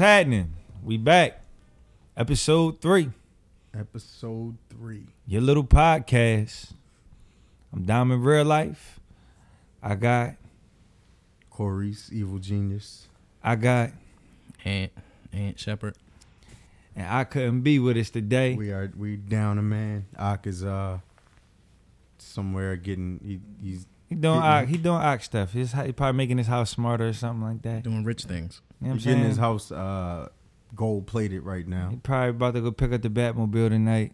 Yo, what's happening? We back. Episode three. Episode three. Your little podcast. I'm Diamond Real Life. I got, Corey's evil genius. I got, Aunt Ant Shepherd. and I couldn't be with us today. We are we down a man. Ak is uh somewhere getting he, he's He doing Getting- ox, he doing ox stuff. He's he probably making his house smarter or something like that. Doing rich things. You know what I'm he's getting his house uh gold plated right now. He probably about to go pick up the Batmobile tonight.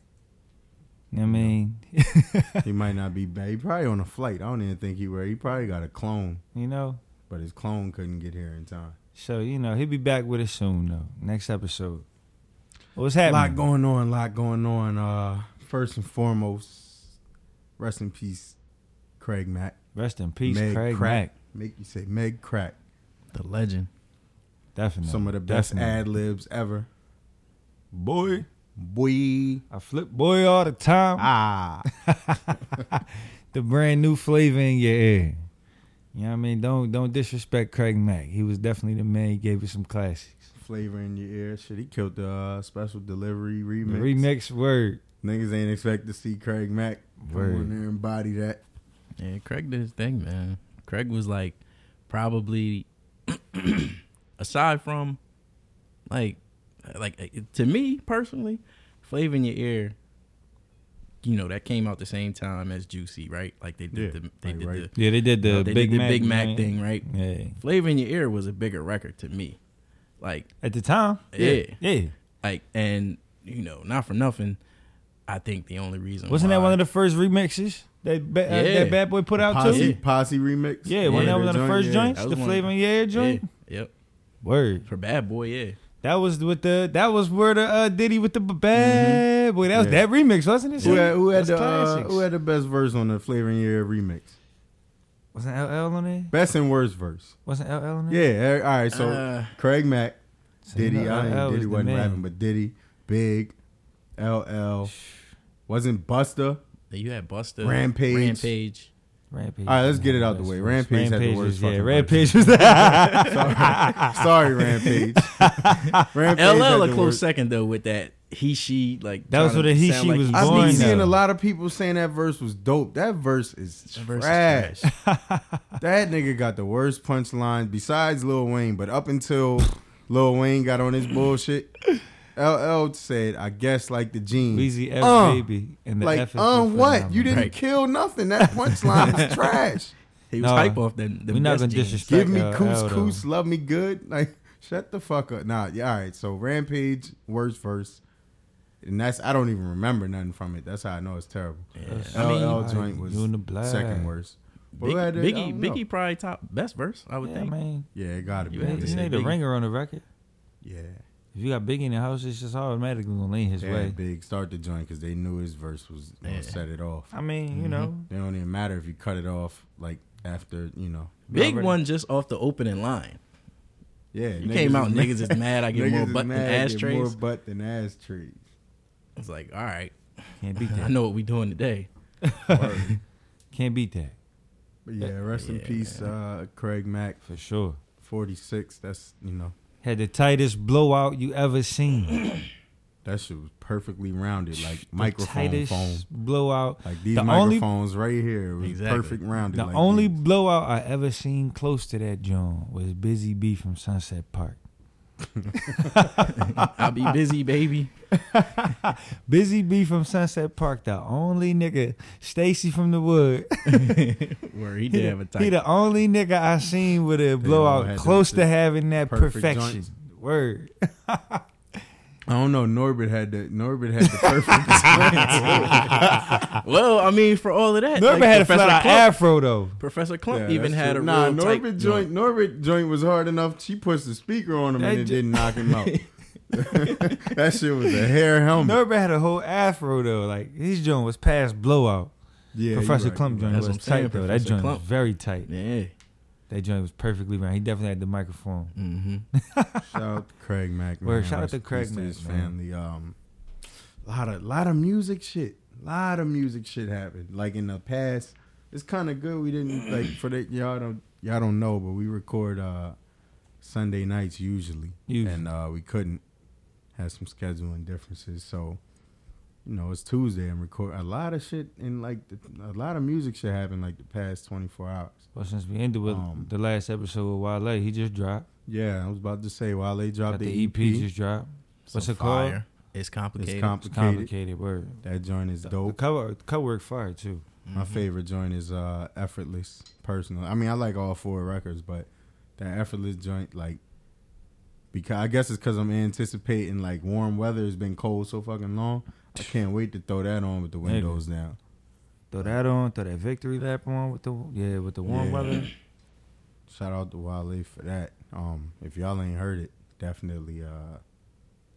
You know what I mean? he might not be bad. He probably on a flight. I don't even think he were. He probably got a clone, you know? but his clone couldn't get here in time. So, you know, he'll be back with us soon though. Next episode. What's happening? A lot going on, A lot going on. Uh first and foremost, rest in peace, Craig Mack. Rest in peace, Meg Craig Crack. Mack. Make you say Meg Crack. The legend. Definitely. Some of the best Definitely. ad libs ever. Boy. Boy. I flip boy all the time. Ah. the brand new flavor in your ear. You know what I mean? Don't don't disrespect Craig Mack. He was definitely the man. He gave us some classics. Flavor in your ear. Shit, he killed the uh, special delivery The remix. remix word. Niggas ain't expect to see Craig Mack come Word. on there and body that. Yeah, Craig did his thing, man. Craig was like probably aside from like like uh, to me personally, Flavor in Your Ear, you know, that came out the same time as Juicy, right? Like they did Yeah, the they like, did right. the Yeah, they did the you know, they Big did the Mac, Big Mac man. thing, right? Yeah. Flavor in Your Ear was a bigger record to me. Like At the time. yeah. Yeah. Like and you know, not for nothing, I think the only reason Wasn't that one of the first remixes that ba- uh, that Bad Boy put out Posse, too? Posse remix. Yeah, wasn't Yeah, that was of the first yeah. joints? The was Flavor in Your Ear joint? Yeah, yep. Word. For Bad Boy, yeah. That was with the that was where the uh, Diddy with the b- bad boy. That was Yeah. that remix, wasn't it? Who had, who had the uh, who had the best verse on the Flavor in Your remix? Wasn't LL on there? Best and worst verse. Wasn't LL on there? Yeah. All right. So Uh, Craig Mack, So, Diddy. you know, I LL didn't, was Diddy wasn't man. rapping, but Diddy, Big, LL, wasn't Busta. you had Busta, Rampage. Rampage. Rampage. All right, let's get it out the way. verse. Rampage had the was- worst Yeah, fucking Rampage was that. Sorry, Rampage. Rampage LL had a close worst- second though with that he she like That was what to the he, she like was he's I've been seeing a lot of people saying that verse was dope. That verse is That verse is trash. trash. that nigga got the worst punchline besides Lil Wayne, but up until Lil Wayne got on his bullshit, LL said, "I guess like the jeans." Weezy F Uh, baby and the like, F is um, for what? You didn't Right. kill nothing. That punchline is trash. He was No, hype off them. them we not best gonna jeans. disrespect- Give me LL couscous, though. love me good. Like, shut the fuck up. Nah, yeah, all right. So Rampage, worst verse, and that's I don't even remember nothing from it. That's how I know it's terrible. Yeah. I I mean, LL like, joint was the black. second worst. But Big, who had Biggie. Biggie probably top best verse. I would Yeah, think. man. Yeah, it gotta be. You You had ain't, you say ain't the ringer on the record. Yeah. If you got Biggie in the house, it's just automatically gonna lean his Yeah, way. big start the joint because they knew his verse was gonna Yeah. set it off. I mean, you Mhm. know, It don't even matter if you cut it off like after you know. Big Already. one just off the opening line. Yeah, You came out, niggas is mad. I get more is butt than mad, get More butt than ashtrays. It's like, all right, can't beat that. I know what we doing today. Can't beat that but yeah, rest in peace, uh, Craig Mack, for sure. forty six. That's you know Had the tightest blowout you ever seen. that shit was perfectly rounded like The microphone tightest blowout. Like these The only- microphones right here was Exactly. perfect rounded. The like only these. blowout I ever seen close to that joint was Busy B from Sunset Park. I'll be busy, baby. Busy B from Sunset Park, the only nigga. Stacy from the Wood. Where he did the, have a he the only nigga I seen with a blowout close to having that perfection. joints. Word. I don't know. Norbit had the Norbit had the perfect. well, I mean, for all of that, Norbit like had a Professor flat Klump, afro though. Professor Klump Yeah, even had true. a nah. real Norbit tight joint. Norbit joint was hard enough. She pushed the speaker on him That and it jo- didn't knock him out. that shit was a hair helmet. Norbit had a whole afro though. Like his joint was past blowout. yeah, Professor right, Klump joint That's was what I'm saying, tight though. That joint Klump. was very tight. Yeah. That joint was perfectly round. He definitely had the microphone. Mm-hmm. Shout out to Craig Mack. Man. Word, shout out to Craig Mack, his man. family. Um, lot of lot of music shit. Lot of music shit happened. Like in the past, it's kind of good. We didn't like for that y'all don't y'all don't know, but we record uh Sunday nights usually, Usually. and uh, we couldn't have some scheduling differences. So, you know, it's Tuesday and record a lot of shit in like the, a lot of music shit happened like the past twenty four hours. Well, since we ended with Um, the last episode with Wale, he just dropped. Yeah, I was about to say while they dropped Got the, the EP just dropped. What's Some it called? It's complicated. It's It's complicated. complicated word. That joint is dope. the cover, the cover work fire too. My Mhm. favorite joint is uh effortless. Personally, I mean I like all four records, but that effortless joint, like, because I guess it's because I'm anticipating like warm weather. It's been cold so fucking long. I can't wait to throw that on with the Nigga. windows down. Throw that on. Throw that victory lap on with the yeah with the warm Yeah. weather. Shout out to Wale for that. Um, if y'all ain't heard it, definitely uh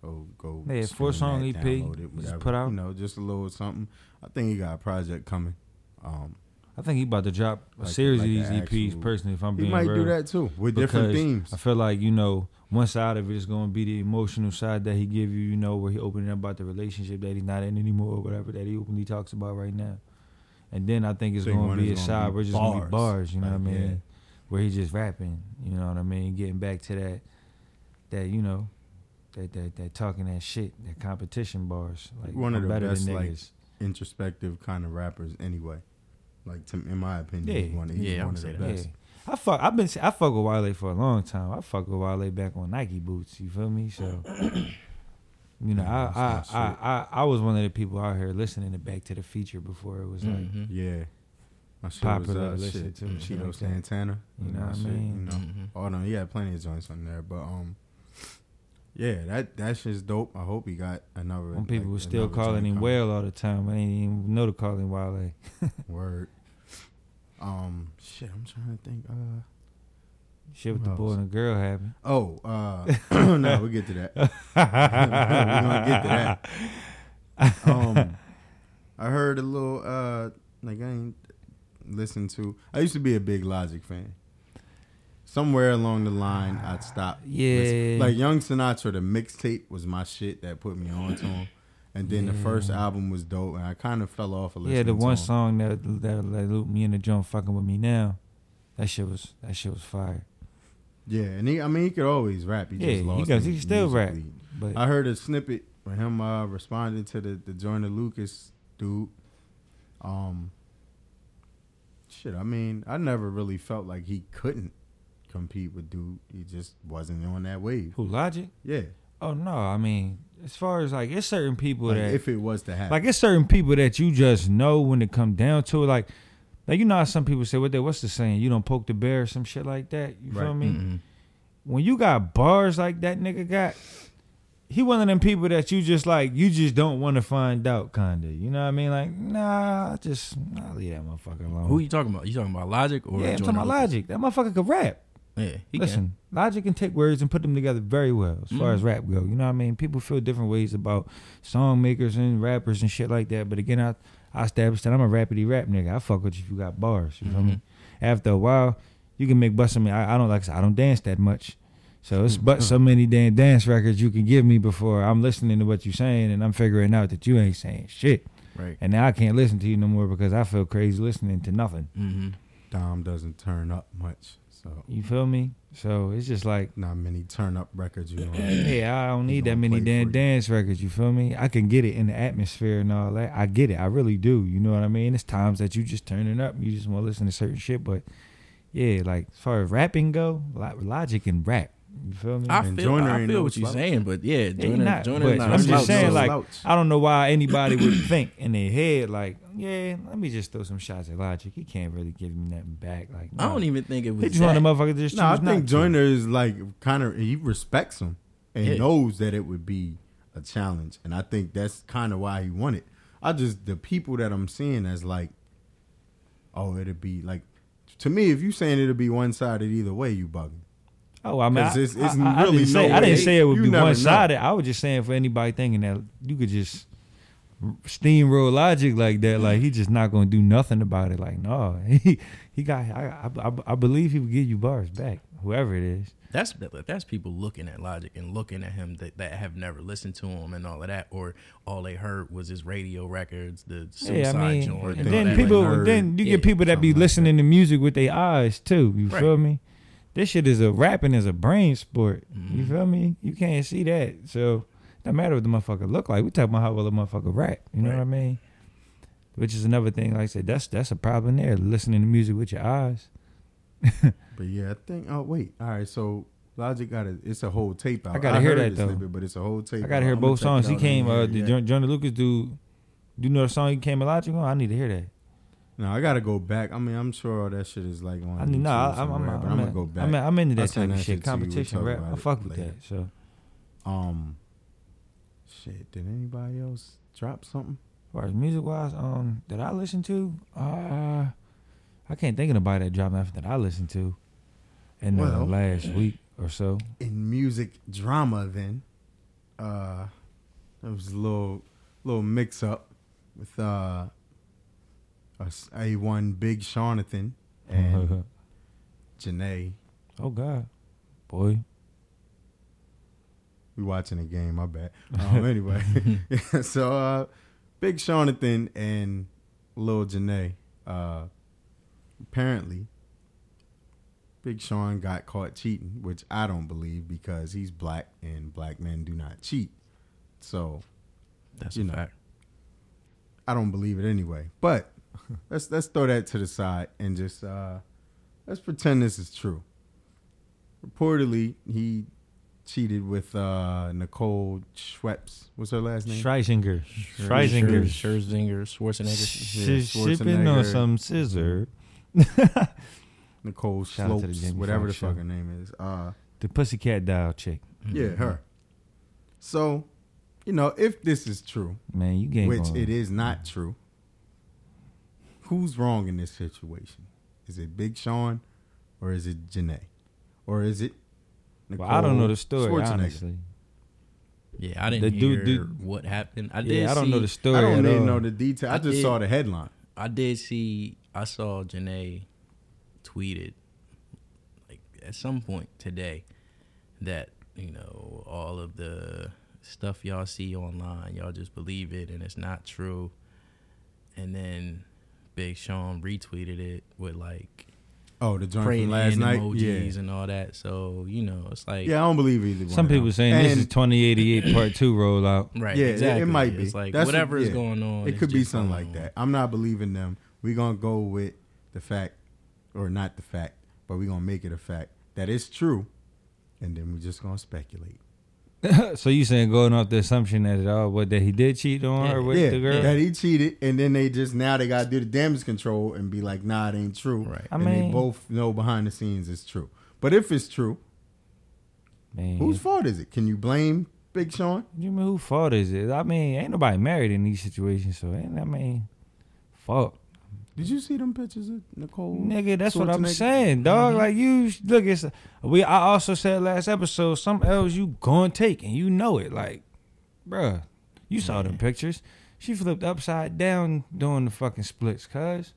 go go. Yeah, four-song that, EP, it, just put out. You know, just a little something. I think he got a project coming. Um, I think he about to drop a Like- series like of the these EPs. personally, if I'm being he might real. do that too with different themes. I feel like you know one side of it is going to be the emotional side that he give you, you know, where he opening up about the relationship that he's not in anymore, or whatever that he openly talks about right now. And then I think it's Think gonna be a side be where it's just going to be bars. bars, you know Like, what I mean? yeah. Where he's just rapping, you know what I mean? Getting back to that, that you know, that that that talking that shit, that competition bars, like One of I'm the better best, like, introspective kind of rappers anyway. Like to, in my opinion, Yeah. he's one, he's Yeah, one of the that. best. Yeah. I fuck. I've been. I fuck with Wale for a long time. I fuck with Wale back on Nike boots. You feel me? So, you know, Yeah, I, that's I, I, I, I was one of the people out here listening to Back to the Feature before it was like, Mhm. Yeah, my shit Popular was uh, listen shit, to and shit Cheeto like. Santana. You know what I shit, mean? You know, Mhm. oh no, he had plenty of joints on there, but um, yeah, that that shit's dope. I hope he got another. when people like, were still calling him coming. Whale all the time. I didn't even know to call him Wale. Word. Um, shit, I'm trying to think. Uh, Shit with the boy and the girl happened. oh, uh, no, we get to that. We're gonna get to that. um, I heard a little uh like I ain't listened to. I used to be a big Logic fan. Somewhere along the line, I'd stop. Yeah. listening. like Young Sinatra, the mixtape was my shit that put me on to him. And then the first album was dope, and I kind of fell off a little. Yeah, the one song that that like looped me in the joint, fucking with me now. That shit was that shit was fire. Yeah, and he, I mean, he could always rap. He Yeah, just he lost. goes- he can still rap. But I heard a snippet with him uh, responding to the the Joyner Lucas dude. Um, shit. I mean, I never really felt like he couldn't compete with dude. He just wasn't on that wave. who Logic? Yeah, Oh no, I mean, as far as like, it's certain people like, that if it was to happen, like it's certain people that you just know when it come down to it. Like, like you know how some people say what they what's the saying? You don't poke the bear or some shit like that. You feel Right. me? Mhm. When you got bars like that nigga got, he one of them people that you just like you just don't want to find out, kinda. You know what I mean? Like, nah, I just I'll leave that motherfucker alone. Who you talking about? You talking about Logic or yeah, I'm talking about Logic. That motherfucker could rap. Yeah, he Listen, can. Logic can take words and put them together very well as far Mhm. as rap go. You know what I mean? People feel different ways about song makers and rappers and shit like that. But again, I I established that I'm a rapidy rap nigga. I fuck with you if you got bars. You feel me? Mhm. After a while, you can make busting me. I, I don't like I said, I don't dance that much. So it's but so many damn dance records you can give me before I'm listening to what you're saying and I'm figuring out that you ain't saying shit. Right. And now I can't listen to you no more because I feel crazy listening to nothing. Mm-hmm. Dom doesn't turn up much, so You feel me? So it's just like not many turn up records. You know, Yeah, I don't need that many damn dance records. You feel me? I can get it in the atmosphere and all that. I get it. I really do. You know what I mean? It's times that you just turning up. You just want to listen to certain shit. But yeah, like as far as rapping go, Lo- Logic and rap. You feel me? I And feel, Joyner I feel no what you're saying, but yeah, Yeah, Joyner, not, Joyner's but not. I'm just saying, like, slouch. I don't know why anybody would think in their head like, yeah, let me just throw some shots at Logic. He can't really give me nothing back. Like, I don't even think it was. He just want a motherfucker to just No, I think to. Joyner is like kind of he respects him and Yeah. knows that it would be a challenge, and I think that's kind of why he won it. I just the people that I'm seeing as like, oh, it'd be like to me if you saying it'll be one sided either way, you bugging. Oh, I mean, I, 'Cause it's- it's I- I really didn't say, no I didn't say it would You be one sided. I was just saying for anybody thinking that you could just steamroll logic like that, like he just not gonna do nothing about it. Like, no, he he got. I I, I believe he would give you bars back, whoever it is. That's that's people looking at Logic and looking at him that, that have never listened to him and all of that, or all they heard was his radio records, the suicide yeah, I mean, joint, and then people, then you Yeah, get people that be something like listening to music with their eyes too. You Right. feel me? This shit is a rapping is a brain sport. You Mhm. feel me? You can't see that. So no matter what the motherfucker look like. We talking about how well the motherfucker rap. You know Right. what I mean? Which is another thing. Like I said, that's that's a problem there. Listening to music with your eyes. But yeah, I think. Oh wait, all right. So Logic got it. It's a whole tape out. I gotta hear heard that, though. Snippet, but it's a whole tape. I gotta out. hear both songs. He came. Uh, the yet. John, Johnny Lucas dude. Do you know the song he came to Logic on? I need to hear that. No, I gotta go back. I mean, I'm sure all that shit is like on. I mean, nah, YouTube I'm, I'm, I'm, I'm, gonna go back. I'm, I'm into that type of shit. shit to you. We'll Competition rap. I it fuck with later. that. So um, shit. Did anybody else drop something? as far as music wise, um, that I listen to, uh, I can't think of nobody that dropped nothing that I listened to in the Well. last week or so. in music drama then uh there was a little little mix up with uh us A1 Big Jonathan and Jhené. oh God, boy. We watching a game, my bad. Um anyway. so uh Big Jonathan and Lil Jhené, uh apparently Big Sean got caught cheating, which I don't believe because he's black and black men do not cheat. So That's You a know. fact. I don't believe it anyway. But let's let's throw that to the side and just uh let's pretend this is true. Reportedly, he cheated with uh Nicole Schweppes. What's her last name? Schreisinger, Scher- Schreisinger, Scherzinger, Schwarzenegger. Sh- shipping on some scissor. Nicole Shout out the whatever the Foxx show. fucking name is. Uh The Pussycat Doll chick. yeah, her. So, you know, if this is true, Man, you getting which going. it is not true, who's wrong in this situation? Is it Big Sean or is it Jhené? Or is it Well, I don't know the story honestly. Yeah, I didn't The hear dude- dude- what happened. I did. Yeah, I don't know the story. I don't even know the detail. I, I just did- saw the headline. I did see. I saw Jhené tweeted like at some point today that you know all of the stuff y'all see online, y'all just believe it and it's not true. And then Big Sean retweeted it with like Oh, the joint praying from last night. emojis Yeah, and all that. So you know, it's like yeah. I don't believe either. one Some people saying this is 2088 Part Two rollout. right. Yeah, it- it might be. It's like That's whatever what- is yeah. going on. It could be something like on. that. I'm not believing them. We're gonna go with the fact, or not the fact, but we're gonna make it a fact that it's true, and then we're just gonna speculate. so you saying going off the assumption that it all what that he did cheat on Yeah. her with yeah, the girl? that he cheated, and then they just now they gotta do the damage control and be like, nah, it ain't true. Right. I and mean- they both know behind the scenes it's true. But if it's true, Man, whose fault is it? Can you blame Big Sean? you mean who fault is it? I mean, ain't nobody married in these situations, so ain't I mean, fuck, Did you see them pictures of Nicole? nigga. That's what I'm saying, dog. Mhm. Like you look, it's we. I also said last episode, some L's you to take and you know it. Like, bruh, you saw them pictures. She flipped upside down doing the fucking splits, cuz.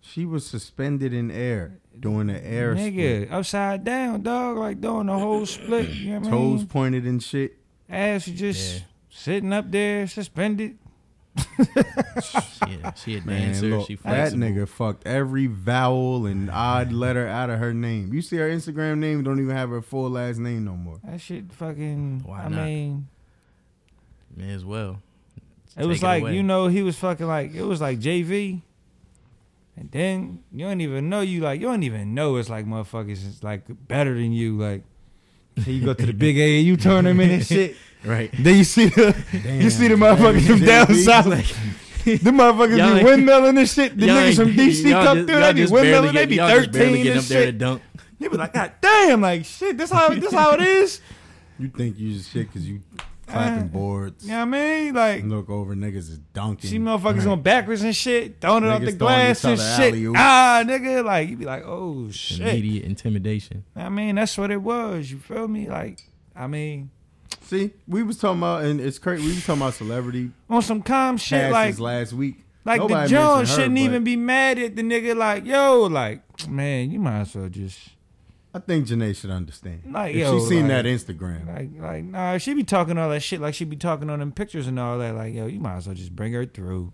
She was suspended in air doing the air Nigga, split. upside down, dog, like doing the whole split. You know what I mean? Toes pointed and shit. Ass just Yeah. sitting up there, suspended. She, a- she a Man, dancer. look, she that nigga fucked every vowel and odd letter out of her name. You see her Instagram name, don't even have her full last name no more. That shit fucking. Why I not? mean, May as well. it was like away. you know he was fucking like it was like JV, and then you don't even know you like you don't even know it's like motherfuckers is like better than you like. So you go to the big AAU tournament and shit. Right. Then you see the you see the motherfuckers from down south. the motherfuckers Y'all be windmilling and shit. The niggas from DC come through, they be windmilling, they be thirteen and up there to shit. dunk. They be like, God damn, like shit, this how this how it is. You think you just shit because you clapping Uh, boards. You know what I mean? Like look over, niggas is dunking. see motherfuckers going backwards and shit, throwing it off the glass and shit. alley-oops. Ah, nigga, like you be like, oh shit. Immediate intimidation. I mean, that's what it was. You feel me? Like, I mean, See, we was talking about, and it's crazy. We was talking about celebrity on some calm shit, like last week. like the Nobody John mentioned her, shouldn't but even be mad at the nigga. Like, yo, like, man, you might as well just I think Jhené should understand. Like, if yo, she seen like- that Instagram, Like, like, nah, she be talking all that shit like she be talking on them pictures and all that. Like, yo, you might as well just bring her through.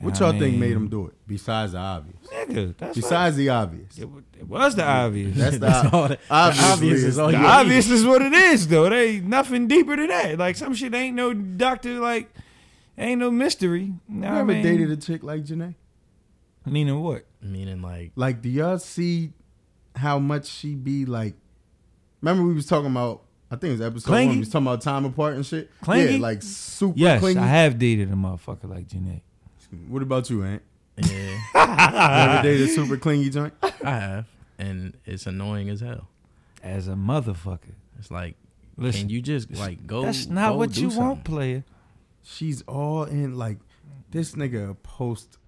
What y'all think mean, made him do it? Besides the obvious. Nigga, that's Besides the obvious. it, it was the obvious. That's the That's all. The, the obvious is is all the the obvious is what it is, though. There ain't nothing deeper than that. Like some shit ain't no doctor. Like ain't no mystery. You know You what I ever mean? dated a chick like Jhené? Meaning what? Meaning like Like, do y'all see how much she be like? Remember we was talking about? I think it was episode Clingy? one. We was talking about time apart and shit. Clingy? Yeah, like super Yes, clingy. I have dated a motherfucker like Jhené. What about you, Ant? yeah, You ever dated a super clingy joint? I have, and it's annoying as hell. As a motherfucker. It's like, Listen, can you just like go? that's not go what you something? want, player. She's all in like this nigga post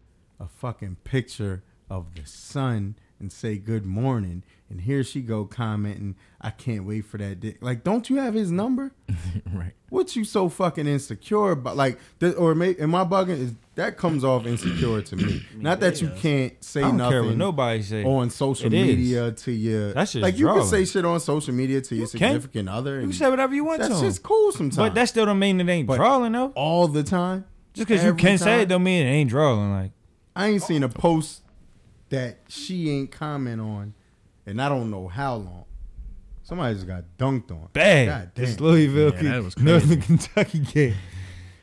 a fucking picture of the sun and say good morning, and here she go commenting, "I can't wait for that dick." Like, don't you have his number? right. What you so fucking insecure about? Like, th- or may, am I bugging? Is that comes off insecure to me? Not that you can't say I don't care what nothing nobody say. on social It is. media to your. That's just like you can drawing. say shit on social media to your can. significant other. you And say whatever you want that's to just cool sometimes. But that still don't mean it ain't But- drawing though. all the time. Just because you every can say time. it don't mean it ain't drawing. Like I ain't seen a post that she ain't comment on, and I don't know how long. Somebody just got dunked on. bang, God this damn. Louisville, Yeah, that was crazy. Northern Kentucky game.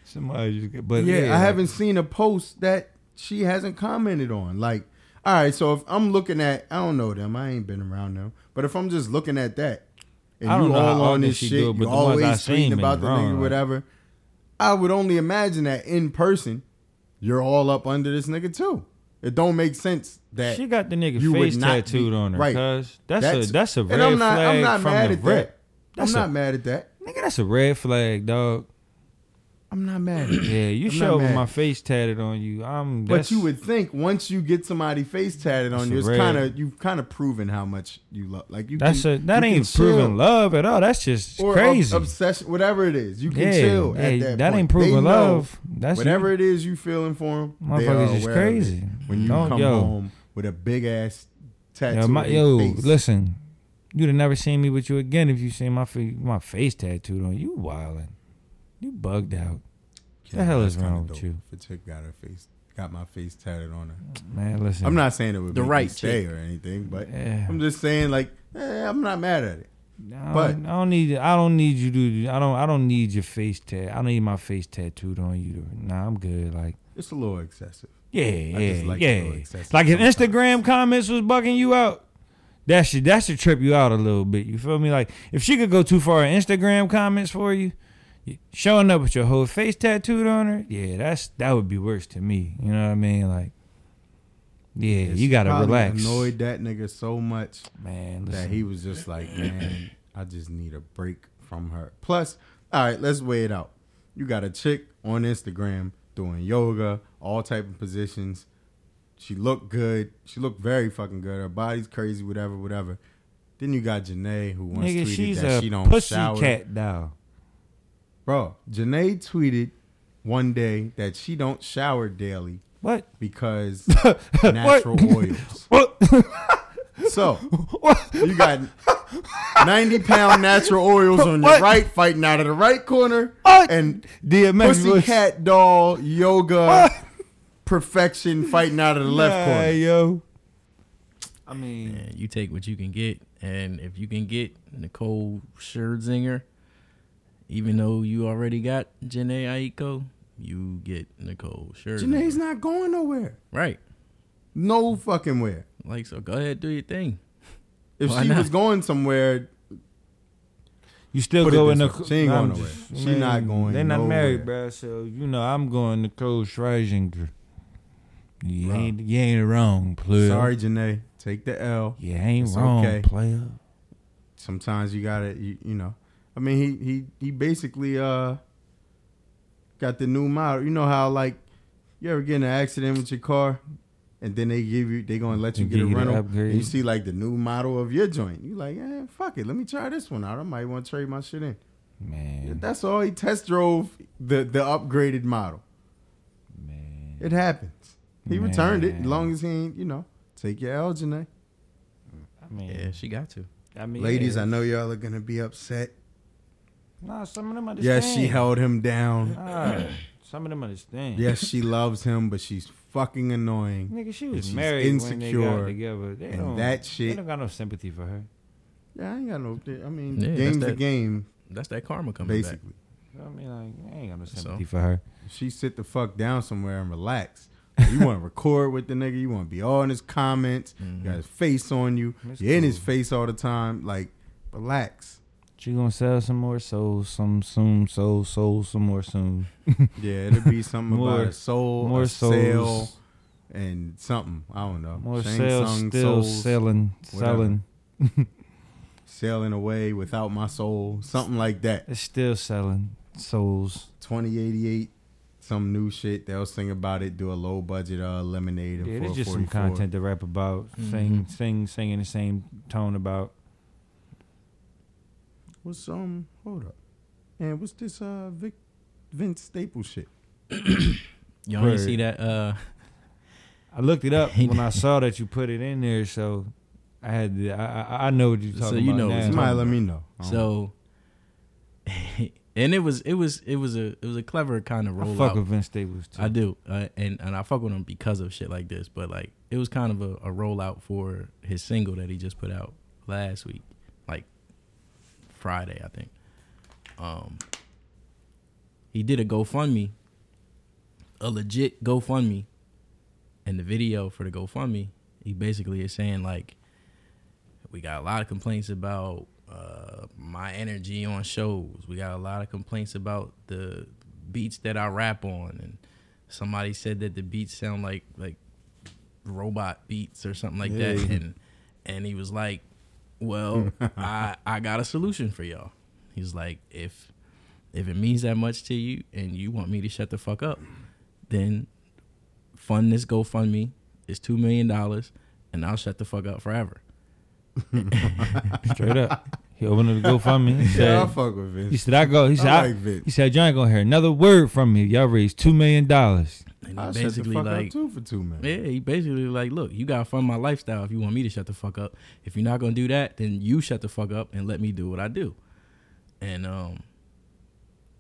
Somebody just, got- but yeah, I haven't seen a post that she hasn't commented on. Like, all right, so if I'm looking at, I don't know them, I ain't been around them, but if I'm just looking at that, and I don't you know how all on this shit, do but you the ones I always seen tweeting about the wrong, nigga, like- whatever. I would only imagine that in person, you're all up under this nigga too. It don't make sense that She got the nigga you face tattooed be- on her. right. Cause that's, a that's a red I'm not, flag I'm not from mad the at rip. that. That's I'm a- not mad at that. Nigga, that's a red flag, dog. I'm not mad at that. Yeah, you show not with mad. my face tatted on you. I'm. But you would think once you get somebody face tatted on you, it's kind of you've kind of proven how much you love. Like you, That's can, a that you ain't proving love at all. That's just or crazy. ob- obsession, whatever it is. You can yeah, chill yeah, that. that ain't proving love. That's whatever it is you feeling for them. Motherfuckers is aware of it. crazy. when you Don't- come yo. home with a big ass tattoo. Yo, my, on your yo face. listen. You'd have never seen me with you again if you seen my face, my face tattooed on you. Wildin', you bugged out, the hell is that's kinda wrong with you? If a chick got her face, got my face tatted on her. man. Listen, I'm not saying it would be The make me right stay or anything, but Yeah. I'm just saying like eh, I'm not mad at it. I but- don't, I don't need. I don't need you to. I don't. I don't need your face tat. I don't need my face tattooed on you. To, nah, I'm good. Like, It's a little excessive. Yeah, yeah, like yeah. Like if. Instagram comments was bugging you out, that should that should trip you out a little bit. You feel me? Like if she could go too far in Instagram comments for you, showing up with your whole face tattooed on her, yeah, that's that would be worse to me. You know what I mean? Like, yeah, Yeah, you gotta relax, Annoyed that nigga so much man. that he was just like, man, I just need a break from her. Plus, all right, let's weigh it out. You got a chick on Instagram doing yoga, all type of positions. She looked good. She looked very fucking good. Her body's crazy, whatever, whatever. Then you got Jhené who once nigga, tweeted she's that a she don't pussy shower. cat doll. Bro, Jhené tweeted one day that she don't shower daily What? because natural oils. What? So you got ninety pound natural oils on your What? right, fighting out of the right corner, What? and DMX was- pussycat doll yoga What? Perfection fighting out of the left Nah, corner. yo. I mean, And you take what you can get, and if you can get Nicole Scherzinger, even though you already got Jhené Aiko, you get Nicole Scherzinger. Jhené's not going nowhere. right. No fucking where. Like so, go ahead, do your thing. If Why she not? was going somewhere, you still Put go in the. way, she ain't I'm going just- nowhere. She not going They're not married, nowhere. bro. So you know I'm going to Cole Schreizinger. You Bro. ain't, you ain't wrong, player. sorry, Jhené, take the L. you ain't It's wrong, okay. player. sometimes you gotta you, you know i mean he he he basically uh got the new model you know how like you ever get in an accident with your car and then they give you they gonna let you get a give you the rental and you see like the new model of your joint you like eh, fuck it let me try this one out i might want to trade my shit in Man, that's all he test drove the the upgraded model man. it happens he returned it as long as he ain't you know take your L, Jhené. I mean, Yeah, she got to. I mean, ladies yeah. i know y'all are gonna be upset Nah, some of them understand. yes she held him down Nah, some of them understand. Yes, she loves him, but she's fucking annoying. Nigga, she was she's married when they insecure, got together. They and don't, that They shit. don't got no sympathy for her. Yeah, I ain't got no. I mean, Yeah, that's game's a game, That's that karma coming back. basically. I mean, like, I ain't got no So? sympathy for her. She sit the fuck down somewhere and relax. You want to record with the nigga. You want to be all in his comments. Mhm. You got his face on you. That's You're in his face all the time. Like, relax. She gonna sell some more souls, some soon, soul, soul, some more soon. Yeah, it'll be something More- about a soul, more a souls. sale, and something. I don't know. More Shang sales, Tsung still souls, selling, whatever. selling. sailing away without my soul. Something like that. It's still selling souls. 2088, some new shit. They'll sing about it. Do a low budget uh, lemonade. Yeah, for it's just some content to rap about, sing, Mhm. sing, singing the same tone about. What's um? Hold up. And what's this uh Vic, Vince Staples shit? Y'all ain't Word. see that? Uh, I looked it up when I saw that you put it in there, so I had to, I, I I know what you're So talking you about. know what now. you're Somebody talking let me know. So, and it was it was it was a it was a clever kind of I fuck with Vince Staples too. I do, uh, and and I fuck with him because of shit like this. But like, it was kind of a, a rollout for his single that he just put out last week, like Friday, I think. Um, he did a GoFundMe, a legit GoFundMe, and the video for the GoFundMe, he basically is saying like, we got a lot of complaints about uh, my energy on shows. We got a lot of complaints about the beats that I rap on, and somebody said that the beats sound like like robot beats or something like that. And and he was like, "Well, I I got a solution for y'all." He's like, "If if it means that much to you and you want me to shut the fuck up, then fund this GoFundMe. It's two million dollars, and I'll shut the fuck up forever." Straight up. He opened the GoFundMe. He yeah, I said, fuck with Vince. he said, I go. He said, I I, like Vince. he said, you ain't gonna hear another word from me. Y'all raised two million dollars. And he I shut the basically fuck like, up too for two man. Yeah, he basically like, look, you gotta fund my lifestyle if you want me to shut the fuck up. If you're not gonna do that, then you shut the fuck up and let me do what I do. And um,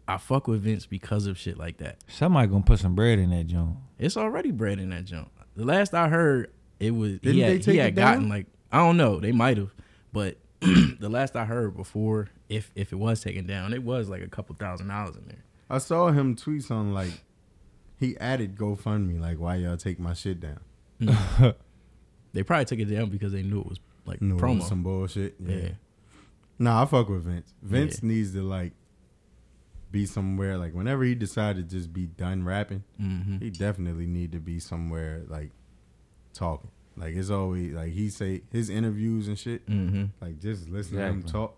I fuck with Vince because of shit like that. Somebody gonna put some bread in that joint. It's already bread in that junk. The last I heard, it was Didn't he they had, take he it had down? gotten like I don't know, they might have, but the last I heard before, if if it was taken down, it was like a couple thousand dollars in there. I saw him tweet something like he added GoFundMe like why y'all take my shit down. They probably took it down because they knew it was like No, promo. some bullshit. Yeah. yeah. Nah, I fuck with Vince. Vince Yeah. needs to like be somewhere like whenever he decided to just be done rapping, hmm he definitely need to be somewhere like talking. Like it's always like he say his interviews and shit. hmm Like just listen to him talk,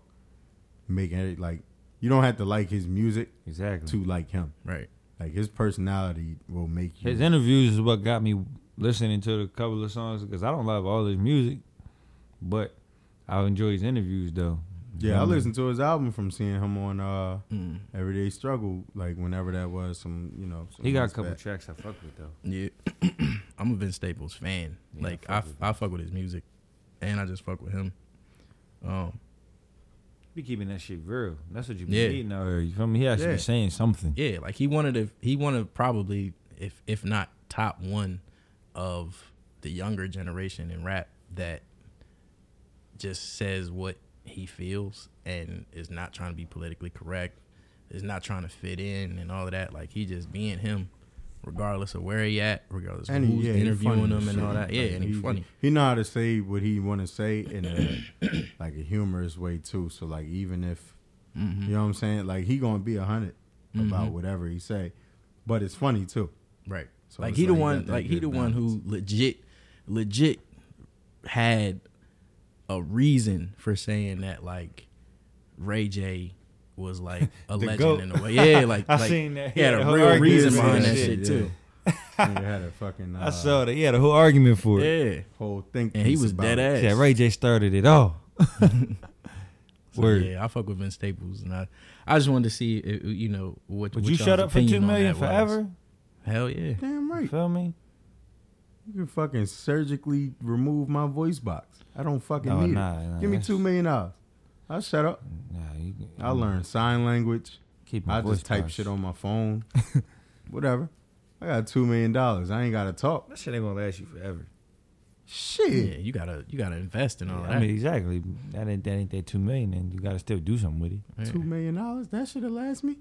making it like you don't have to like his music Exactly. to like him. Right. Like his personality will make you. His interviews is what got me listening to a couple of songs because I don't love all his music, but I enjoy his interviews though. Yeah, I Um, listened to his album from seeing him on uh Mm. Everyday Struggle, like whenever that was. Some you know. some He got a couple back. tracks I fuck with though. Yeah, I'm a Vince Staples fan. Yeah, like I I, fuck with I fuck with his music, and I just fuck with him. Um, Be keeping that shit real. That's what you be Yeah. needing out here. You feel me? He has to Yeah. be saying something. yeah, like he wanted to. He wanted probably, if if not top one, of the younger generation in rap that just says what he feels and is not trying to be politically correct, is not trying to fit in and all of that. Like he just being him, regardless of where he at, regardless of And who's yeah, interviewing him and all that. Yeah, Like, and he's he, funny. He know how to say what he want to say in a like a humorous way too. So like even if hmm you know what I'm saying, like he gonna be a 100 about Mhm. whatever he say, but it's funny too. Right. So like he the like one like he the one who legit legit had a reason for saying that like Ray J was like a legend GOAT. in a way. Yeah, like I like, seen that. He had Yeah, a the real reason for behind that that shit, shit too. Nigga had a fucking. Uh, I saw that. He had a whole argument for it. Yeah. whole thing. And he was about dead it. ass. Yeah, Ray J started it all. So, Word. yeah, I fuck with Vince Staples, and I, I just wanted to see, if, you know, what. Would what you shut up for two million two on million that was. forever? Hell yeah. Damn You right. feel me? You can fucking surgically remove my voice box. I don't fucking No, need nah, it. nah, Give me two million dollars. I'll shut up. Nah, you, I'll learn sign language. Keep my I'll voice just type box. shit on my phone. Whatever. I got two million dollars. I ain't gotta talk. That shit ain't gonna last you forever. Shit. Yeah, you gotta you gotta invest in all Yeah, that. I mean, exactly. That ain't that ain't that two million, and you gotta still do something with it. Yeah. Two million dollars? That should have last me?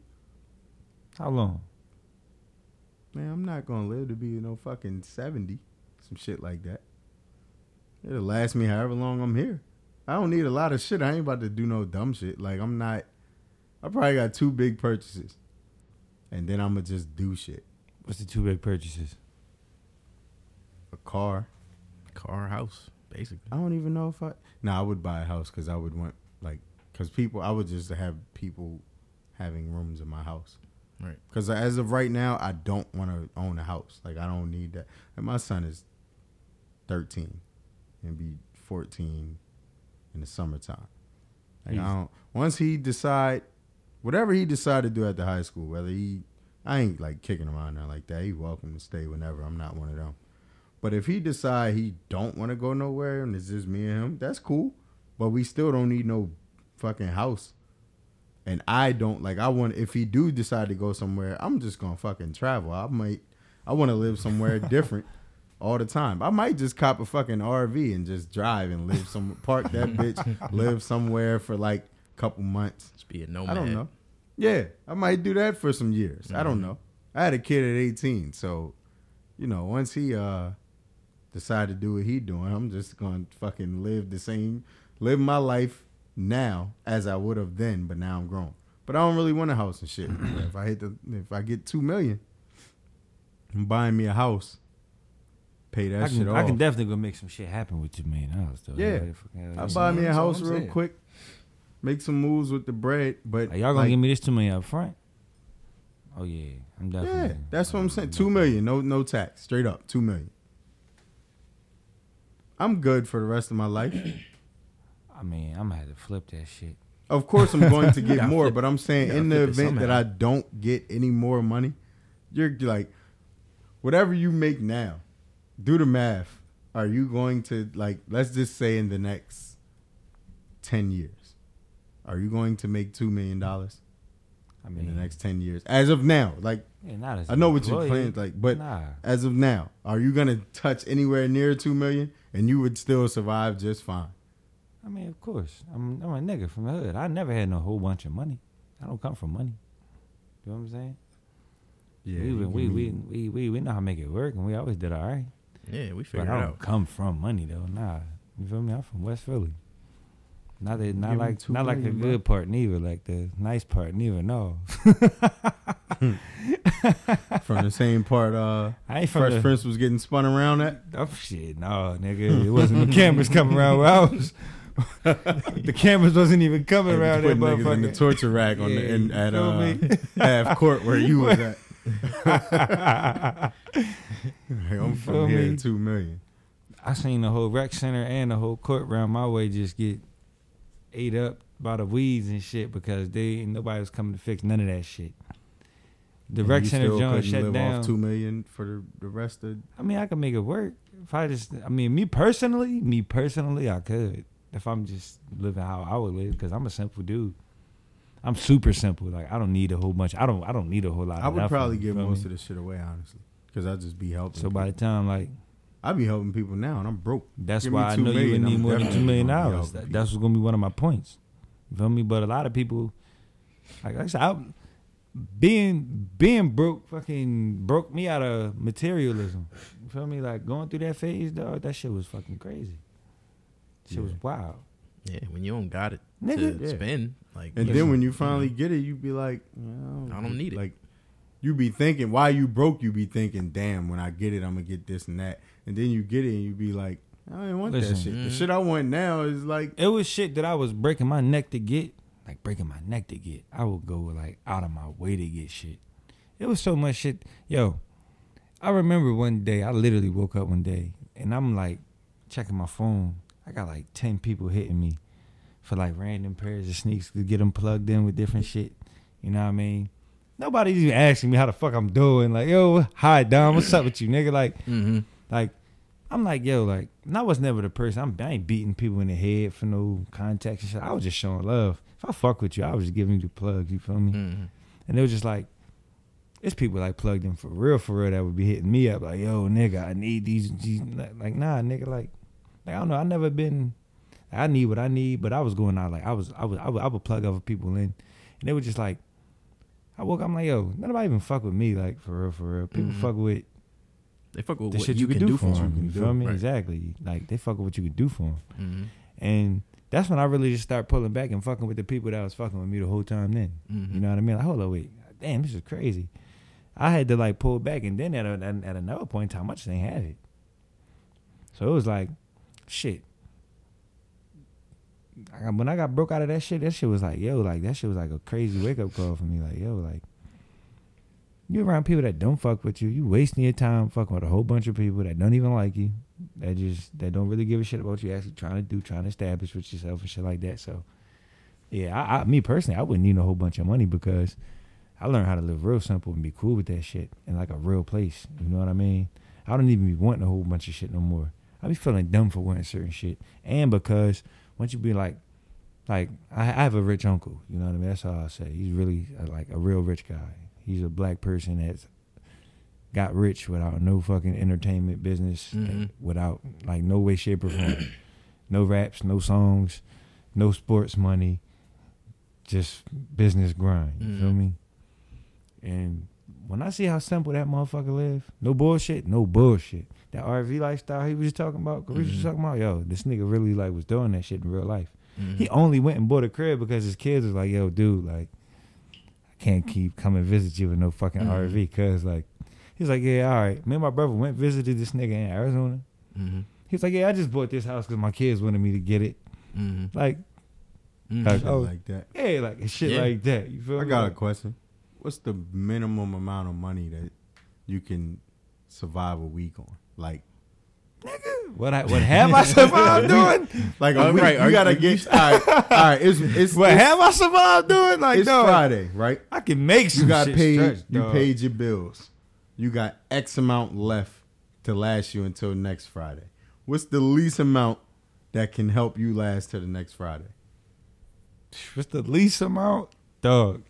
How long? Man, I'm not gonna live to be no fucking seventy. Some shit like that. It'll last me however long I'm here. I don't need a lot of shit. I ain't about to do no dumb shit. Like I'm not I probably got two big purchases. And then I'ma just do shit. What's the two big purchases? A car. Car, house, basically. I don't even know if I Nah, I would buy a house because I would want like because people I would just have people having rooms in my house. Right. Because as of right now, I don't want to own a house. Like I don't need that. And my son is thirteen, and be fourteen in the summertime. Like I don't. Once he decide, whatever he decide to do at the high school, whether he, I ain't like kicking him out there like that. He welcome to stay whenever. I'm not one of them. But if he decide he don't want to go nowhere and it's just me and him, that's cool. But we still don't need no fucking house. And I don't like I want if he do decide to go somewhere, I'm just gonna fucking travel. I might I wanna live somewhere different all the time. I might just cop a fucking RV and just drive and live some park that bitch, live somewhere for like a couple months. Just be a nomad. I don't know. Yeah, I might do that for some years. I don't Mhm. know. I had a kid at 18, so you know, once he uh decide to do what he doing, I'm just gonna fucking live the same, live my life now as I would have then, but now I'm grown. But I don't really want a house and shit. if I hit the, if I get two million, I'm buying me a house. Pay that I shit can, off. I can definitely go make some shit happen with two million dollars though. Yeah. Fucking- I buy me a house real quick, make some moves with the bread. But y'all gonna like, give me this two million up front? Oh yeah, I'm Yeah, definitely. that's what I'm saying. Two million, no no tax, straight up, two million. I'm good for the rest of my life. I mean, I'm gonna have to flip that shit. Of course, I'm going to get more, but I'm saying in the event that. I don't get any more money, you're like, whatever you make now, do the math. Are you going to like? Let's just say in the next ten years, are you going to make two million dollars I in mean, the next ten years? As of now, like yeah, I know what you're playing, like, but nah, as of now, are you gonna touch anywhere near two million and you would still survive just fine? I mean, of course, I'm, I'm a nigga from the hood. I never had no whole bunch of money. I don't come from money. You know what I'm saying? Yeah, we, we, we, we, we, we know how to make it work, and we always did all right. Yeah, we But figured I don't out. come from money though. Nah, you feel me? I'm from West Philly. Not that, not Give like, two not like a million, bro. good part neither. Like the nice part neither. No, from the same part. Uh, I ain't from Fresh the, Prince was getting spun around at. Oh shit, no, nigga. It wasn't the cameras coming around where I was. the cameras wasn't even coming They around that putting niggas in the torture rack on the in, at uh, half court where you was at. Hey, I'm from here me? two million. I seen the whole rec center and the whole court round my way just get ate up by the weeds and shit because they nobody was coming to fix none of that shit. The And rec center couldn't shut down. Off two million for the, the rest of. I mean, I could make it work if I just. I mean, me personally, me personally, I could if I'm just living how I would live because I'm a simple dude. I'm super simple. Like I don't need a whole bunch. I don't. I don't need a whole lot. I would nothing, probably give most me? of this shit away, honestly, because I just be helping. So by the time like I be helping people now, and I'm broke. That's Give why I know you million, would need more than two million definitely million gonna be dollars. That, that's what's gonna be one of my points. You feel me? But a lot of people, like I said, I, being being broke, fucking broke me out of materialism. You feel me? Like going through that phase, dog. That shit was fucking crazy. Shit was wild. Yeah, when you don't got it Nigga. to Yeah. spend, like And then when you finally get it, you be like, well, I don't need it. Like, you be thinking, why you broke? You be thinking, damn, when I get it, I'm gonna get this and that. And then you get it, and you be like, I didn't want Listen. that shit. The Mhm. shit I want now is like, It was shit that I was breaking my neck to get, like breaking my neck to get. I would go like out of my way to get shit. It was so much shit. Yo, I remember one day I literally woke up one day and I'm like checking my phone. I got like ten people hitting me for like random pairs of sneaks to get them plugged in with different shit. You know what I mean? Nobody's even asking me how the fuck I'm doing. Like, yo, hi Dom, what's up with you, nigga? Like, mm-hmm. like, I'm like, yo, like, and I was never the person. I'm, I ain't beating people in the head for no context and shit. I was just showing love. If I fuck with you, I was just giving you the plugs. You feel me? Mhm. And it was just like, it's people like plugged in for real, for real that would be hitting me up like, yo, nigga, I need these. these. Like, nah, nigga, like, like I don't know. I never been. I need what I need, but I was going out like I was. I was. I would, I would plug other people in, and they were just like. I woke up, I'm like, yo, nobody even fuck with me, like for real, for real. People Mhm. fuck with They fuck with the what shit you, you, can do for them. You do, feel me? right. Exactly. Like they fuck with what you can do for them. Mm-hmm. And that's when I really just start pulling back and fucking with the people that was fucking with me the whole time. Then Mm-hmm. you know what I mean? Like, hold on, wait, damn, this is crazy. I had to like pull back, and then at a, at, another point in time, I just ain't have it. So it was like, shit. I got, when I got broke out of that shit, that shit was like, yo, like that shit was like a crazy wake up call for me. Like, yo, like you around people that don't fuck with you, you wasting your time fucking with a whole bunch of people that don't even like you, that just that don't really give a shit about you actually trying to do, trying to establish with yourself and shit like that. So, yeah, I, I me personally, I wouldn't need a whole bunch of money because I learned how to live real simple and be cool with that shit in like a real place. You know what I mean? I don't even be wanting a whole bunch of shit no more. I be feeling dumb for wanting certain shit, and because once you be like, like I, I have a rich uncle. You know what I mean? That's all I say. He's really uh, like a real rich guy. He's a black person that's got rich without no fucking entertainment business, Mhm. without like no way, shape, or form. no raps, no songs, no sports money, just business grind. You feel Mhm. me? And when I see how simple that motherfucker live, no bullshit, no bullshit. That RV lifestyle he was just talking about, Carisha was Mhm. talking about, yo, this nigga really like was doing that shit in real life. Mm-hmm. He only went and bought a crib because his kids was like, yo, dude, like, I can't keep coming visit you with no fucking Mhm. RV. Cause like, he's like, yeah, all right. Me and my brother went visited this nigga in Arizona. Mm-hmm. He's like, yeah, I just bought this house because my kids wanted me to get it. Mm-hmm. Like, Mm-hmm. Like, Shit oh. like that. yeah, like shit Yeah. like that. You feel I me? got a question. What's the minimum amount of money that you can survive a week on? Like, nigga, what I, what have I survived doing? like a Oh, week, right, you you- gotta get. All right, all right. It's it's What it's, have I survived doing? Like, it's no, Friday, right? I can make some You got shit paid. stretch, you dog. paid your bills. You got X amount left to last you until next Friday. What's the least amount that can help you last to the next Friday? What's the least amount? Dog.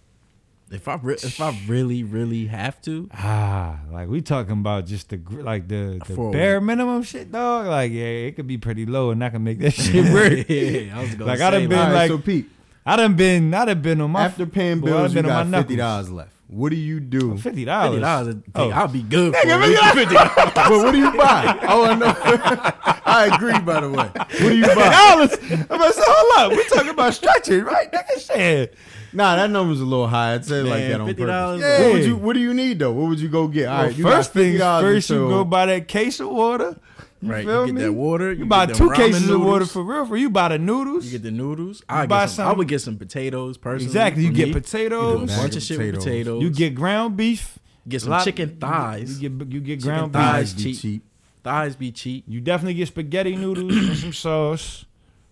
If I re- if I really really have to, Ah, like we talking about just the gr- like the, the For a bare minimum shit, dog. Like yeah, it could be pretty low, and I can make that shit work. yeah, I was gonna Like, say I done been All right, like- so Pete, I done been, I done been on my after paying boy, I bills, done you been on got my fifty dollars left. What do you do? fifty fifty dollars. dollars. Oh. I'll be good. For Nigga, a fifty dollars. but what do you buy? Oh, I know. I agree. By the way, what do you buy? dollars. I'm about to say, hold up. We talking about stretching, right? Nigga said. Nah, that number's a little high. I'd say it like Man, that on 50 purpose. Yeah. What would you? What do you need though? What would you go get? All Well, right, you first got $50 things first, you until- go buy that case of water. You Right, feel you get me? that water. You, You, buy two them ramen cases of water noodles, for real. For you, buy the noodles. You get the noodles. I buy get some, I would get some potatoes personally. exactly. You get me. potatoes. You do a bunch of of shit with potatoes. potatoes. You get ground beef. get some lot- chicken thighs. You get you get Chicken ground thighs. beef. Thighs be cheap. cheap. thighs be cheap. You definitely get spaghetti noodles and some sauce.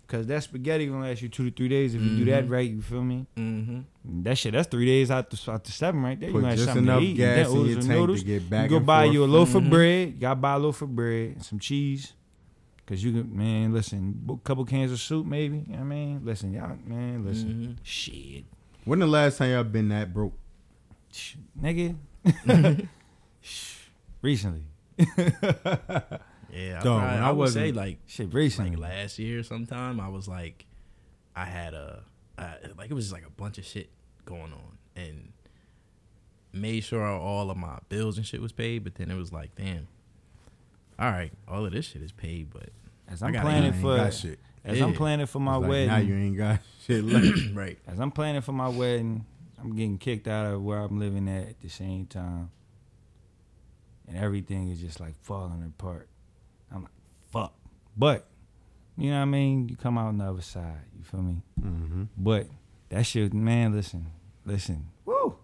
Cause that spaghetti gonna last you two to three days if you do that Mhm. right. You feel me? Mm-hmm. That shit, that's three days out to out to seven right there. You Put gonna have just something enough to eat. gas Then in your tank noodles. to get back You go and buy forth. you a loaf Mhm. of bread. You gotta buy a loaf of bread, some cheese. Cause you can, man, listen, a couple cans of soup, maybe. You know what I mean, listen, y'all, man, listen, Mhm. shit, When the last time y'all been that broke? Sh- nigga. Shh. Recently, Yeah, I, Dog, probably- I, I would say wasn't- like shit, recently. like last year sometime. I was like, I had a uh, like it was just like a bunch of shit going on, and made sure all of my bills and shit was paid. But then it was like, damn, all right, all of this shit is paid, but As I I'm gotta planning for, got shit. as I'm planning for my like, wedding, now you ain't got shit left. right, as I'm planning for my wedding, I'm getting kicked out of where I'm living at at the same time. And everything is just like falling apart. I'm like, fuck. But, you know what I mean? You come out on the other side. You feel me? mm-hmm. But that shit, man, listen, listen. Woo!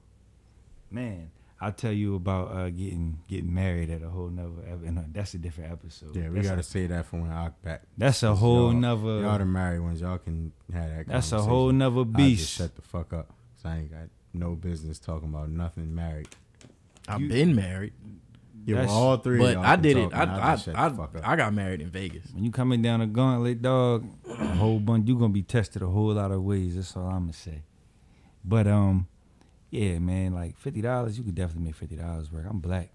Man, I'll tell you about uh, getting getting married at a whole nother ep- and, uh, that's a different episode. Yeah, we that's gotta a, say that for when I back. that's a whole y'all- nother Y'all the married ones, y'all can have that. that's a whole nother I just beast. shut the fuck up. Cause I ain't got no business talking about nothing married. I've You- been married, Yeah, well, all three. but of y'all I did it. I and I I, the fuck up. I got married in Vegas. When you coming down a gauntlet, dog, a whole bunch you gonna be tested a whole lot of ways. That's all I'm gonna say. But um, yeah, man, like fifty dollars, you could definitely make fifty dollars work. I'm black.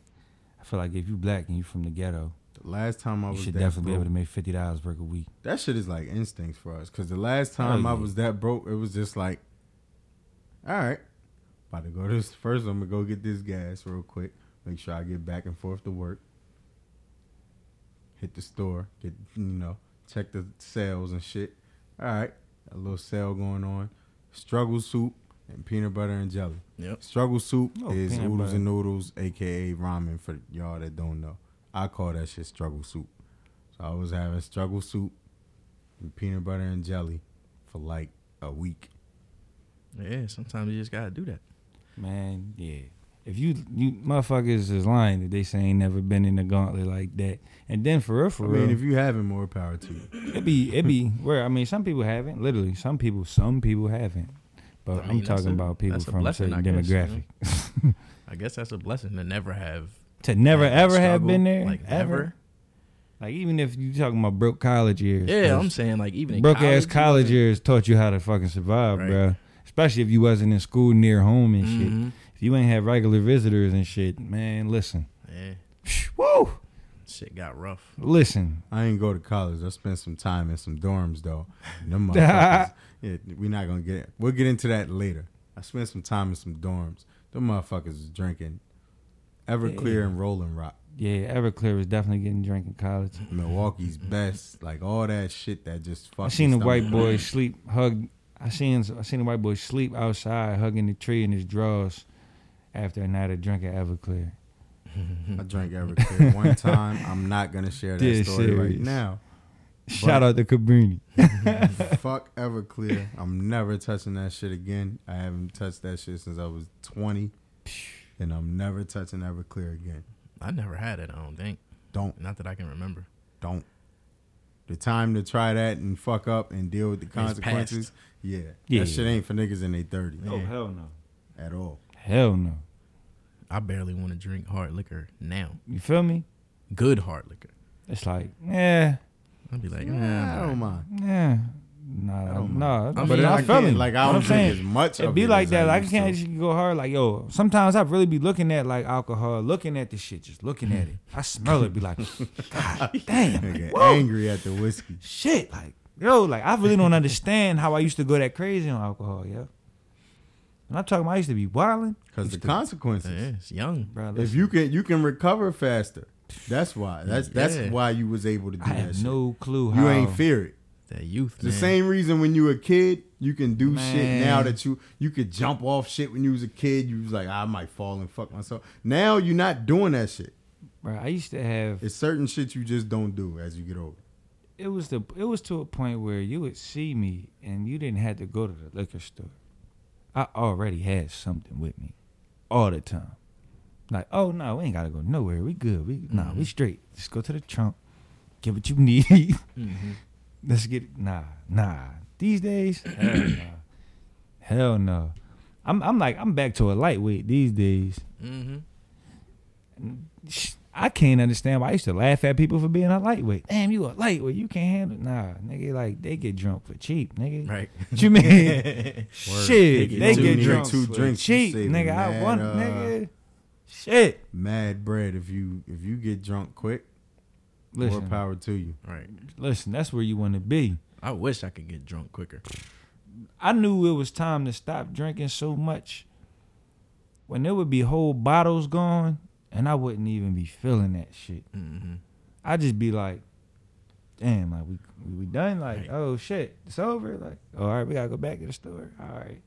I feel like if you black and you from the ghetto, The last time I you was should that definitely be able to make fifty dollars work a week. that shit is like instincts for us. Cause the last time I yeah. was that broke, it was just like, all right, about to go to this. First, I'm gonna go get this gas real quick. Make sure I get back and forth to work. Hit the store, get you know, check the sales and shit. All right, a little sale going on. Struggle soup and peanut butter and jelly. Yep. Struggle soup Oh, is peanut oodles butter. and noodles, aka ramen for y'all that don't know. I call that shit struggle soup. So I was having struggle soup and peanut butter and jelly for like a week. Yeah, sometimes you just gotta do that. Man, yeah. If you you motherfuckers is lying that they say ain't never been in a gauntlet like that, and then for real, for I real, mean, if you having more power to you. it be it be where I mean, some people haven't. Literally, some people some people haven't. But I I mean, am talking a- about people that's a from a certain I guess, you know? demographic I guess that's a blessing to never have to never had that ever have been there, like ever. never. Like even if you talking about broke college years, yeah, I'm saying like even in broke ass college, you college wasn't- years taught you how to fucking survive, Right. bruh. Especially if you wasn't in school near home and shit. Mm-hmm. If you ain't have regular visitors and shit, man, listen, Yeah, woo, shit got rough. listen. I ain't go to college. I spent some time in some dorms though. Them motherfuckers. yeah, we're not gonna get it. We'll get into that later. I spent some time in some dorms. Them motherfuckers was drinking Everclear Yeah. and Rolling Rock. Yeah, Everclear was definitely getting drink in college. Milwaukee's best, like all that shit that just fucking. I seen the white boy sleep, hug. I seen I seen the white boy sleep outside, hugging the tree in his drawers after a night of drinking Everclear. I drank Everclear one time. I'm not gonna share that Dead story right now. Shout out to Cabrini. Fuck Everclear. I'm never touching that shit again. I haven't touched that shit since I was 20, and I'm never touching Everclear again. I never had it. I don't think. Don't, Not that I can remember. don't. The time to try that and fuck up and deal with the consequences. Yeah, Yeah. that shit ain't for niggas in their 30s Oh, hell no, at all. Hell no. I barely want to drink hard liquor now. You feel me? Good hard liquor. It's like, yeah, I'd be like, Nah, nah, I don't mind. yeah, nah, I don't nah. I but mean, I, I feel can't, it. like I What don't I'm drink saying, as much. It of be it like that. I Like I can't to. just go hard. Like yo, sometimes I really be looking at like alcohol, looking at the shit, just looking at it. I smell it, be like, God damn, like, angry at the whiskey. shit. Like yo, like I really don't understand how I used to go that crazy on alcohol, yo. And I'm talking, about I used to be wilding, Because the consequences. yeah, it's young. bro. If you can, you can recover faster. That's why. That's that's Yeah. why you was able to do I that. have shit. no clue how You ain't fear it. That youth, the man. same reason when you were a kid, you can do shit now that you you could jump off shit when you was a kid. You was like, ah, I might fall and fuck myself. Now you're not doing that shit. Bro, I used to have. It's certain shit you just don't do as you get older. It was the. It was to a point where you would see me and you didn't have to go to the liquor store. I already had something with me, all the time. Like, oh no, we ain't gotta go nowhere. We good. We nah, we Mhm. straight. Just go to the trunk, get what you need. Mhm. Let's get it. nah, nah. These days, hell no, hell no. I'm I'm like I'm back to a lightweight these days. Mhm. Sh- I can't understand why I used to laugh at people for being a lightweight. Damn, you a lightweight. You can't handle. Nah, nigga, like they get drunk for cheap, nigga. Right. What you mean? Shit, They they get get, two drunk two for drinks, cheap, saving nigga. I mad, want, uh, nigga. Shit. Mad bread. If you if you get drunk quick, Listen, more power to you. Right. listen. That's where you want to be. I wish I could get drunk quicker. I knew it was time to stop drinking so much. When there would be whole bottles gone, and I wouldn't even be feeling that shit. hmm I'd just be like, damn, like we we done, like, Right. oh shit, it's over. Like, all right, we gotta go back to the store. All right.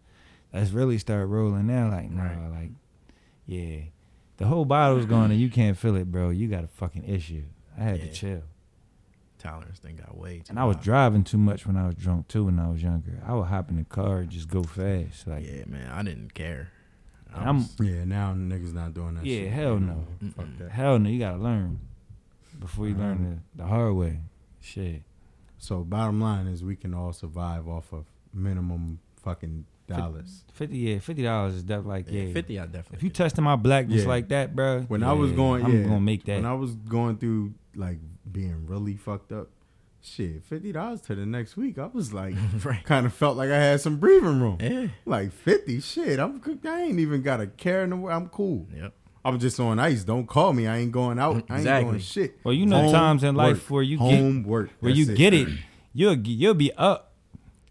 Let's really start rolling now. Like, nah, Right. like, yeah. The whole bottle's gone and you can't feel it, bro. You got a fucking issue. I had Yeah. to chill. Tolerance thing got way too And I was driving too much when I was drunk too when I was younger. I would hop in the car and just go fast. Like yeah, man. I didn't care. I And I'm- Yeah, now niggas not doing that. Yeah, shit. hell no. Fuck that. hell no, you gotta learn. Before you learn uh-huh. the, the hard way. Shit. So bottom line is we can all survive off of minimum fucking dollars. Fifty yeah, fifty dollars is definitely like yeah. yeah, fifty. I definitely. If you could. testing my blackness Yeah. like that, bro. When I was yeah, going, I'm yeah, gonna make that. When I was going through like being really fucked up, shit, fifty dollars to the next week. I was like, right. kind of felt like I had some breathing room. Yeah. Like fifty, shit. I'm I ain't even got a care in the world. I'm cool. Yep. I'm just on ice. Don't call me. I ain't going out. I ain't Exactly. doing shit. Well, you know times in life where you get- home work where That's you get it, you'll you'll be up,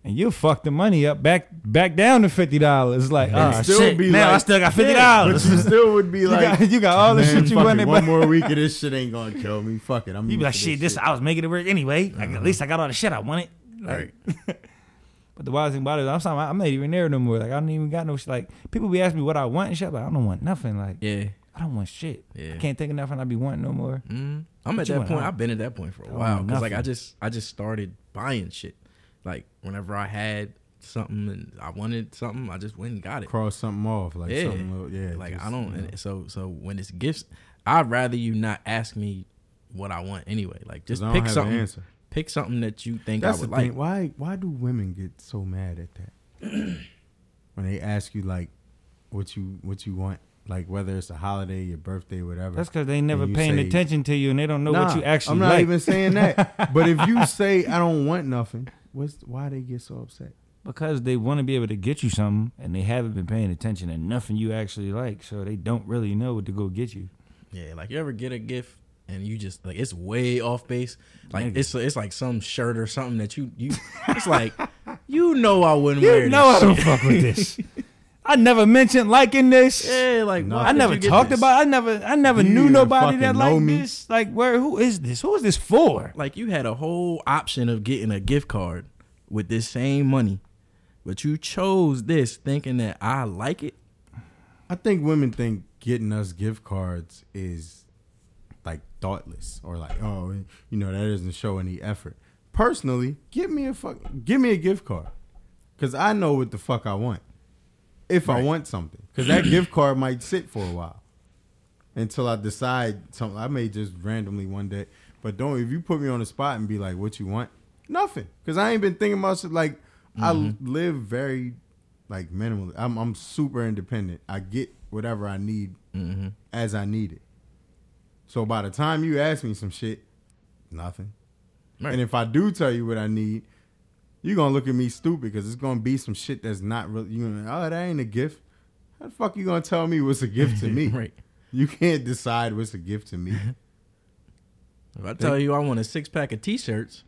and you'll fuck the money up back back down to fifty dollars. Like, And ah, still shit, be now I still got fifty dollars. but you still would be You like, got, you got all the shit you fuck it, wanted. One but- more week of this shit ain't gonna kill me. Fuck it. I'm. You be like, shit, this I was making it work anyway. Like, at least I got all the shit I wanted. Like, but the wild thing about it, is I'm sorry, I'm not even there no more. Like I don't even got no shit. Like people be asking me what I want and shit, but I don't want nothing. Like Yeah. I don't want shit. Yeah. I can't think of nothing I'd be wanting no more. Mm, I'm What at you that want? point. I- I've been at that point for a don't while want because like I nothing. just I just started buying shit. Like whenever I had something and I wanted something, I just went and got it. cross something off. Like Yeah. something. little- Yeah. like just, I don't. you know, so so when it's gifts, I'd rather you not ask me what I want anyway. Like just I don't pick have an something. answer. Pick something that you think That's I would the like. thing. Why? Why do women get so mad at that? when they ask you like, what you what you want, like whether it's a holiday, your birthday, whatever. That's because they never paying say- attention to you and they don't know what you actually want. I'm not like. even saying that. but if you say I don't want nothing, what's why they get so upset? because they want to be able to get you something and they haven't been paying attention to nothing you actually like, so they don't really know what to go get you. Yeah, like you ever get a gift and you just like it's way off base. Like Nigga. it's it's like some shirt or something that you you. It's like you know I wouldn't You wear. You know I don't shit. fuck with this. I never mentioned liking this. Yeah, like No. I never talked this? about. I never. I never you knew nobody that liked me? this. Like, where? Who is this? Who is this for? Like you had a whole option of getting a gift card with this same money, but you chose this thinking that I like it. I think women think getting us gift cards is like thoughtless or like oh you know that doesn't show any effort. Personally, give me a fuck, give me a gift card, cause I know what the fuck I want. If I want something, cause that gift card might sit for a while until I decide something. I may just randomly one day, but don't if you put me on the spot and be like, "What you want?" Nothing, cause I ain't been thinking about shit. Like I live very like minimally. I'm I'm super independent. I get whatever I need Mm-hmm. as I need it. So by the time you ask me some shit, nothing. Right. And if I do tell you what I need, you're gonna look at me stupid because it's gonna be some shit that's not really. You gonna oh that ain't a gift. How the fuck you gonna tell me what's a gift to me? right. You can't decide what's a gift to me. If I tell you I want a six pack of t-shirts,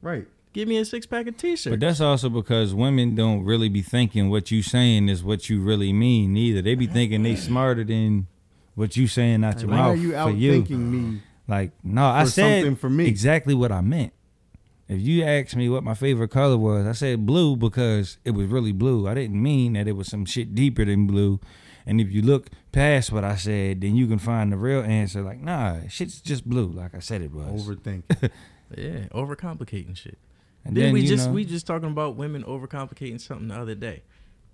right. give me a six pack of t-shirts. But that's also because women don't really be thinking what you saying is what you really mean. Neither they be thinking they smarter than what you saying out your Why mouth are you for out you. thinking me? Like, no, I for said something for me? exactly what I meant. If you asked me what my favorite color was, I said blue because it was really blue. I didn't mean that it was some shit deeper than blue. And if you look past what I said, then you can find the real answer. Like, nah, shit's just blue, like I said it was. Overthinking. yeah, overcomplicating shit. and Then we just know, we just talking about women overcomplicating something the other day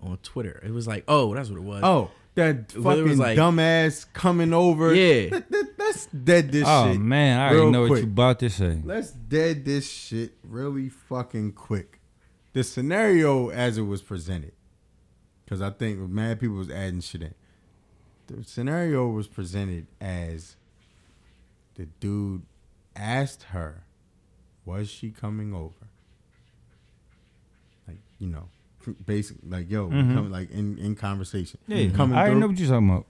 on Twitter. It was like, oh, that's what it was. oh, that Well, it was fucking like- dumbass coming over. Yeah. That- that- that's dead. This oh shit. man, I already real know what quick. you about to say. Let's dead this shit really fucking quick. The scenario as it was presented, because I think mad people was adding shit in. The scenario was presented as the dude asked her, "Was she coming over?" Like you know, basic like yo, we Mhm. come like in in conversation. Yeah, coming I already through. know what you're talking about.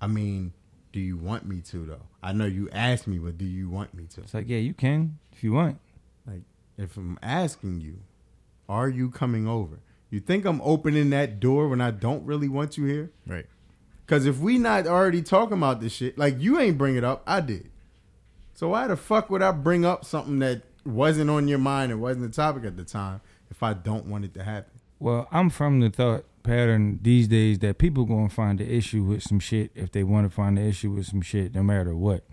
I mean, do you want me to though? I know you asked me, but do you want me to? It's like, yeah, you can if you want. Like, if I'm asking you, are you coming over? You think I'm opening that door when I don't really want you here? Right. Because if we not already talking about this shit, like you ain't bring it up, I did. So why the fuck would I bring up something that wasn't on your mind and wasn't the topic at the time if I don't want it to happen? Well, I'm from the thought pattern these days that people gonna find the issue with some shit if they want to find the issue with some shit, no matter what.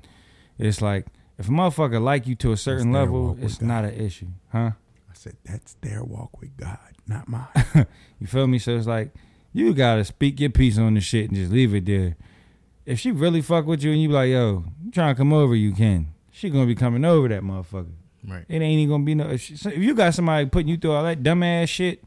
It's like if a motherfucker like you to a certain level, it's God. not an issue, huh? I said, that's their walk with God, not mine. You feel me? So it's like you gotta speak your piece on the shit and just leave it there. If she really fuck with you and you be like, yo, you trying to come over, you can. She gonna be coming over that motherfucker. Right. It ain't even gonna be no. If, she, if you got somebody putting you through all that dumbass shit,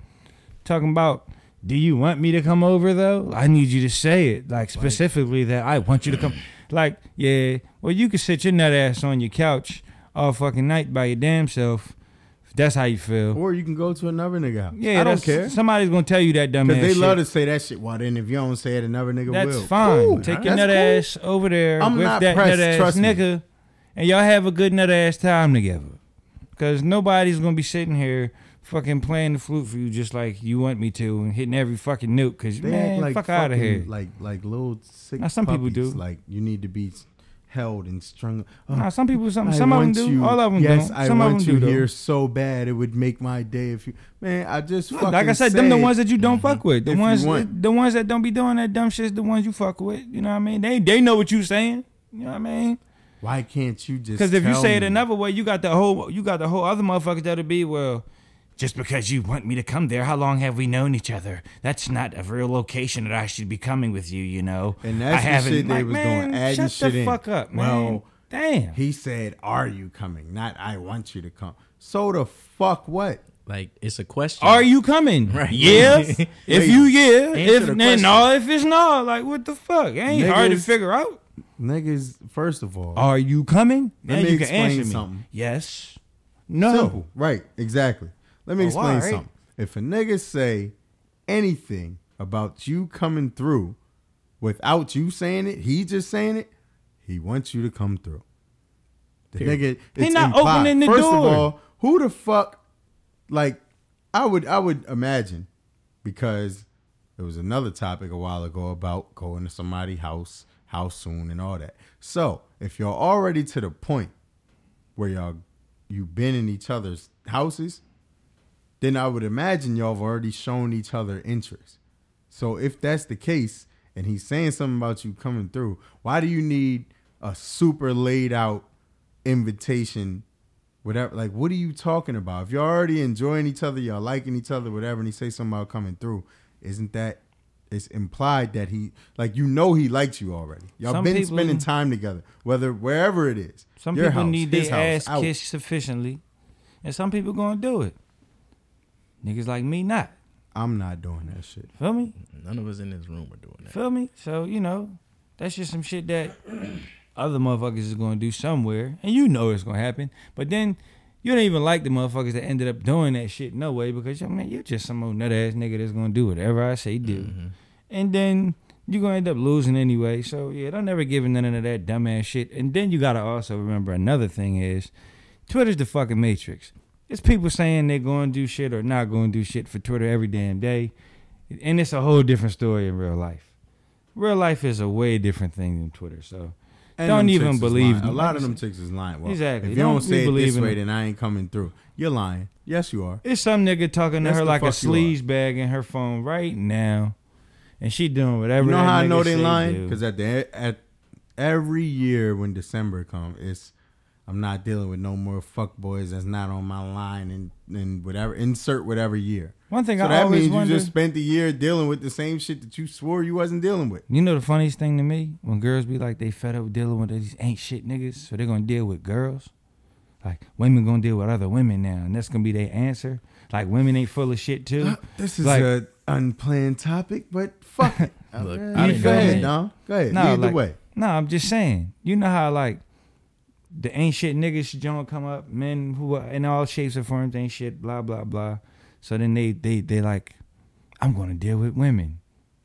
talking about, do you want me to come over though? I need you to say it like specifically that I want you to come. Like, yeah, well, you can sit your nut ass on your couch all fucking night by your damn self. That's how you feel. Or you can go to another nigga house. Yeah, I don't care. Somebody's gonna tell you that dumb ass Because they shit. love to say that shit. Well, then if you don't say it, another nigga That's will. fine. Cool. Take your That's nut cool. ass over there I'm with not that pressed, nut ass trust me. nigga, and y'all have a good nut ass time together. Because nobody's gonna be sitting here fucking playing the flute for you just like you want me to and hitting every fucking note. Cause They man, like fuck out of here. Like like little sick. Now, some people do. Like you need to be held and strung. Oh, Nah, some people, some I some of them do. you- All of them yes, do. I Some of want them you do. here so bad it would make my day if you. Man, I just fucking Like I said, them the ones that you don't fuck with. The If ones, want- the ones that don't be doing that dumb shit. The ones you fuck with. You know what I mean? They they know what you saying. You know what I mean? Why can't you just? Because if you tell say it another way, you got the whole you got the whole other motherfuckers that'll be well. Just because you want me to come there, how long have we known each other? That's not a real location that I should be coming with you. You know, And I that's the shit they like, was man, doing, adding shut shit the in. fuck up, man. Well, Damn. He said, "Are you coming?" Not "I want you to come." So the fuck what? Like it's a question. Are you coming? Right. Yes. if you yeah. Answer If then no. If it's no, like what the fuck? It ain't hard to figure out. Niggas, first of all, Are you coming? Let me you can explain answer me. something. Yes. No. Simple. Right, exactly. Let me Oh, explain alright. something. If a nigga say anything about you coming through without you saying it, he just saying it, he wants you to come through. The nigga He not implied. opening the First door. of all, who the fuck like I would I would imagine because there was another topic a while ago about going to somebody's house, how soon and all that. So, if you're already to the point where y'all you've been in each other's houses, then I would imagine y'all have already shown each other interest. So if that's the case, and he's saying something about you coming through, why do you need a super laid out invitation? Whatever, like, what are you talking about? If you're already enjoying each other, y'all liking each other, whatever, and he say something about coming through, isn't that? It's implied that he, like, you know, he likes you already. Y'all Some been people- spending time together, whether wherever it is. Some Your people house, need his their house, ass out. kissed sufficiently, and some people gonna do it. Niggas like me not. I'm not doing that shit. Feel me? None of us in this room are doing that. Feel me? So you know, that's just some shit that other motherfuckers is gonna do somewhere, and you know it's gonna happen. But then you don't even like the motherfuckers that ended up doing that shit no way because I mean you're just some old nut ass nigga that's gonna do whatever I say do, Mm-hmm. and then you're gonna end up losing anyway. So yeah, don't ever give in none of that dumbass shit. And then you gotta also remember another thing is Twitter's the fucking matrix. It's people saying they're going to do shit or not going to do shit for Twitter every damn day. And it's a whole different story in real life. Real life is a way different thing than Twitter. So And Don't even believe. A lot of them chicks is lying. Well, Exactly. If you don't, Don't say it this way, them. then I ain't coming through. You're lying. Yes, you are. it's some nigga talking to her like a sleaze bag in her phone right now. And she doing whatever You know how I know they lying? Because at the at every year when December comes, it's I'm not dealing with no more fuck boys that's not on my line and and whatever. Insert whatever year. One thing So I that means wonder, you just spent the year dealing with the same shit that you swore you wasn't dealing with. You know the funniest thing to me? When girls be like they fed up dealing with these ain't shit niggas, so they're gonna deal with girls. Like women gonna deal with other women now, and that's gonna be their answer. Like women ain't full of shit too. Uh, This is Like- a unplanned topic, but fuck it. Look, Uh, I didn't go know ahead, that. Dom. Go ahead. No, Lead the way. No, I'm just saying. You know how like the ain't shit niggas don't come up, men who are in all shapes and forms ain't shit, blah blah blah. So then they they they like, I'm gonna deal with women.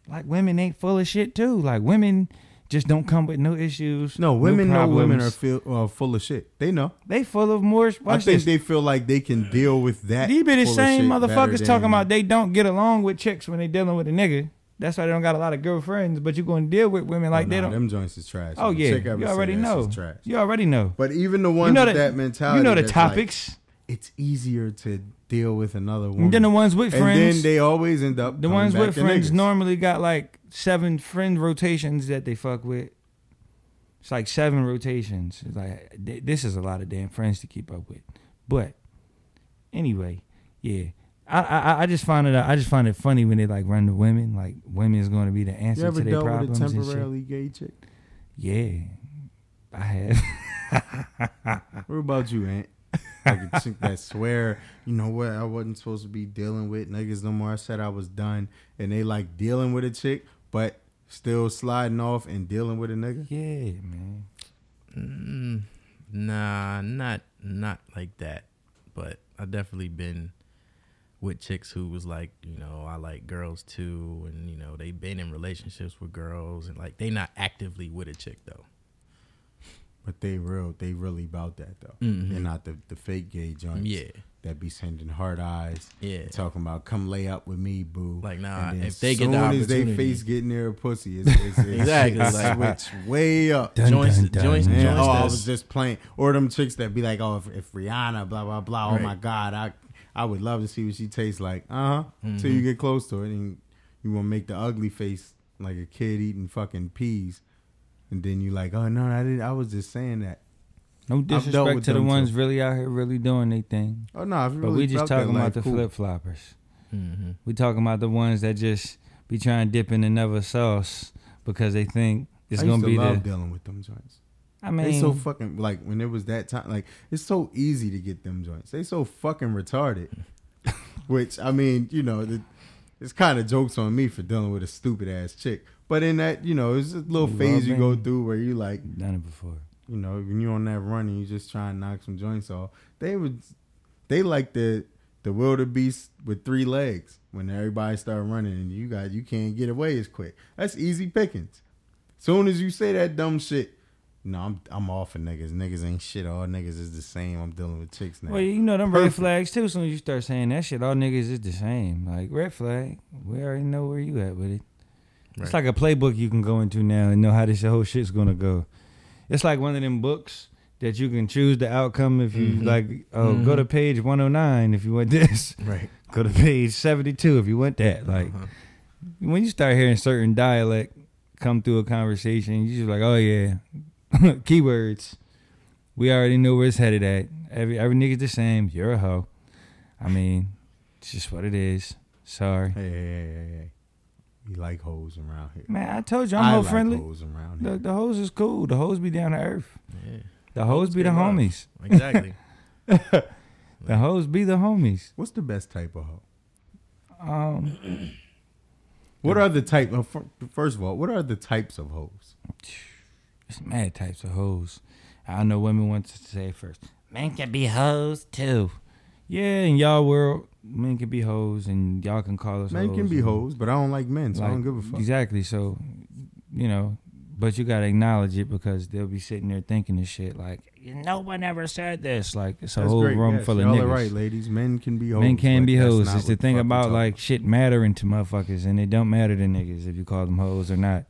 Like women ain't full of shit too. Like women just don't come with no issues. No, women know women are feel, uh, full of shit. They know. They full of more. I think this. they feel like they can deal with that. These be the same motherfuckers talking about they don't get along with chicks when they dealing with a nigga. That's why they don't got a lot of girlfriends. But you're gonna deal with women oh, like Oh, they nah, don't. Them joints is trash. oh yeah, you already know. shit's Trash. You already know. But even the ones You know with the- that mentality, You know the that's like, topics. it's easier to deal with another woman. And then the ones with friends. and then they always end up the ones back with friends niggas. normally got like seven friend rotations that they fuck with. It's like seven rotations. It's like this is a lot of damn friends to keep up with. But anyway, yeah. I, I I just find it I just find it funny when they like run to women like women is going to be the answer You ever to their dealt with a problems and shit. temporarily gay chick? Yeah, I have. What about you, Aunt? Like a chick that swear, you know what, I wasn't supposed to be dealing with niggas no more. I said I was done, and they like dealing with a chick, but still sliding off and dealing with a nigga. yeah, man. Mm, nah, not not like that, but I definitely been with chicks who was like, you know, I like girls too, and you know, they've been in relationships with girls, and like they not actively with a chick though. But they real, they really about that though. Mhm. They're not the, the fake gay joints. Yeah, That be sending hard eyes, yeah. talking about come lay up with me, boo. Like nah, And then if they get soon the as they face getting their pussy, it's, it's, it's Exactly, it's like- switch way up. Dun, Joints- dun, dun. joints- Yeah. joints Oh, I was just playing. Or them chicks that be like, oh, if, if Rihanna, blah blah blah. Oh my God, I I would love to see what she tastes like. Uh huh. Till Mhm. you get close to it, and you want to make the ugly face like a kid eating fucking peas, and then you like, oh no, I didn't. I was just saying that. No dealt disrespect to the ones too. really out here really doing their thing. Oh no, if you But we just felt that talking about life, the cool. flip floppers. hmm We talking about the ones that just be trying to dip in another sauce because they think it's I gonna used to be love the. dealing with them joints. I mean, they so fucking like when it was that time. Like it's so easy to get them joints. They so fucking retarded. Which I mean, you know, the, it's kind of jokes on me for dealing with a stupid ass chick. But in that, you know, it's a little You phase you go through where you like, done it before. you know, when you're on that run and you just try and knock some joints off. They would, they like the the wildebeest with three legs. When everybody start running and you got you can't get away as quick. That's easy pickings. Soon as you say that dumb shit, no, I'm I'm off of niggas. Niggas ain't shit. All niggas is the same. I'm dealing with chicks now. Well, you know them red Perfect. flags too. Soon as you start saying that shit, all niggas is the same. Like red flag, we already know where you at with it. It's like a playbook you can go into now and know how this whole shit's gonna go. It's like one of them books that you can choose the outcome if you Mhm. like. Oh, go Mhm. to page one hundred nine if you want this. Right. Go to page seventy two if you want that. Like Uh-huh. when you start hearing certain dialect come through a conversation, you just like, oh yeah, keywords. We already know where it's headed at. Every every nigga's the same. You're a hoe. I mean, it's just what it is. Sorry, Hey, hey, hey, hey, hey. We like hoes around here. man. I told you I'm I hoe like friendly. hoes around The here. the hoes is cool. The hoes be down to earth. Yeah. The hoes be the homies. Exactly. The hoes be the homies. What's the best type of hoe? Um, What are the type? Of, first of all, what are the types of hoes? It's mad types of hoes. I know women want to say first. Men can be hoes too. Yeah, in y'all world, men can be hoes, and y'all can call us. Men can be hoes, but I don't like men, so I don't give a fuck. Exactly. So, you know, but you gotta acknowledge it because they'll be sitting there thinking this shit like, no one ever said this. Like it's a That's whole great. room yes, full of y'all niggas. are right, ladies. Men can be hoes. Men can be hoes. It's the thing about like shit mattering to motherfuckers, and it don't matter to niggas if you call them hoes or not,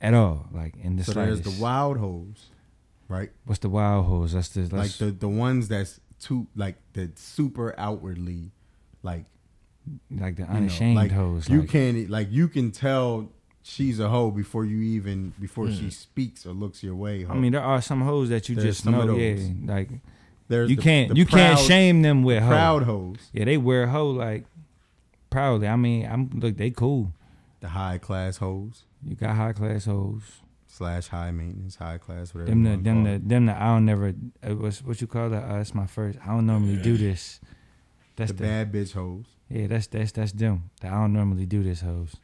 at all. Like in the So there's the wild hoes, right? What's the wild hoes? That's the Like the the ones that's too like the super outwardly, like like the you know, unashamed like, hoes. You like, can like you can tell she's a hoe before you even before she Mm. speaks or looks your way. Hoe. I mean, there are some hoes that you There's just know. those. Yeah, like there's you the- can't the you can't shame them with hoe. proud hoes, Yeah, they wear hoe like proudly. I mean, I'm look, they cool. The high class hoes You got high class hoes. slash high maintenance, high class, whatever. Them the them call the them the I don't never uh, what's what you call that? Uh, it's my first. I don't normally do this. That's the, the, bad bitch hoes. yeah. That's that's that's them. The I don't normally do this hoes.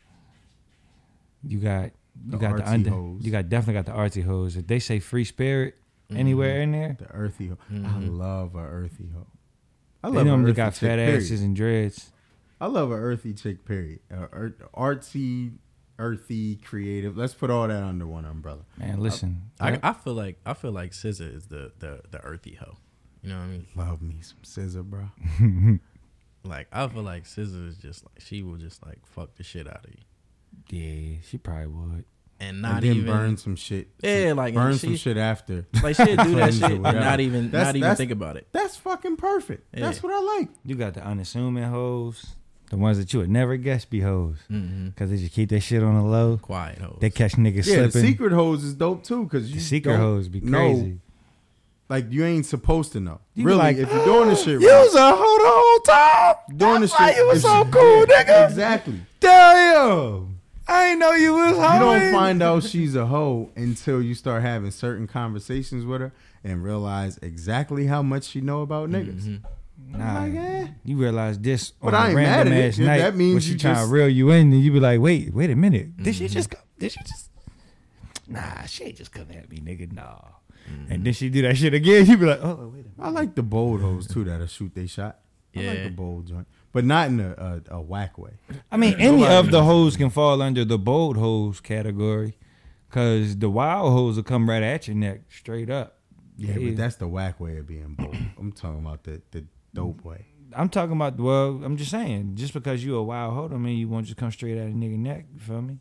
You got you The got the under. hoes. You got definitely got the artsy hoes. If they say free spirit Mm-hmm. anywhere in there, The earthy hoe. I Mhm. love a earthy hoe. I love a normally got fat period. asses and dreads. I love a earthy chick. Period. Uh, ear- artsy, earthy, creative. Let's put all that under one umbrella. Man, listen. I, I feel like I feel like SZA is the the the earthy hoe. You know what I mean? Love me some SZA, bro. Like I feel like SZA is just like she will just like fuck the shit out of you, yeah, she probably would. and and not then even burn some shit. Yeah, like, burn and some shit after. like she'll do that shit and not even That's- not even think about it. That's fucking perfect. That's what I like. You got the unassuming hoes, the ones that you would never guess be hoes, Mm-hmm. because they just keep that shit on the low. Quiet hoes. They catch niggas Yeah, the slipping. secret hoes is dope too because you The secret hoes be know- crazy. Like you ain't supposed to know. You really, like, if you're doing this shit, You right, was a hoe the whole time. doing this why shit, you was so cool, yeah, nigga. Exactly. Damn. I ain't know you was hoe. You don't find out she's a hoe until you start having certain conversations with her and realize exactly how much she know about niggas. Mhm. Nah, Like, eh. you realize this But on I a ain't mad random at it. ass Yeah, night. that means when she you trying to reel you in, and you be like, "Wait, wait a minute. Did she Mhm. just? Come, did she just? Nah, she ain't just come at me, nigga. Nah, and then she do that shit again. You be like, oh wait a minute. I like the bold hoes too that'll shoot they shot. I like the bold joint, but not in a, a, a whack way. I mean, any Nobody of the knows. hoes can fall under the bold hoes category, cause the wild hoes will come right at your neck straight up. Yeah, Yeah. but that's the whack way of being bold. I'm talking about the the dope way. I'm talking about. Well, I'm just saying, just because you a wild hoe, don't mean you won't just come straight at a nigga neck. You feel me?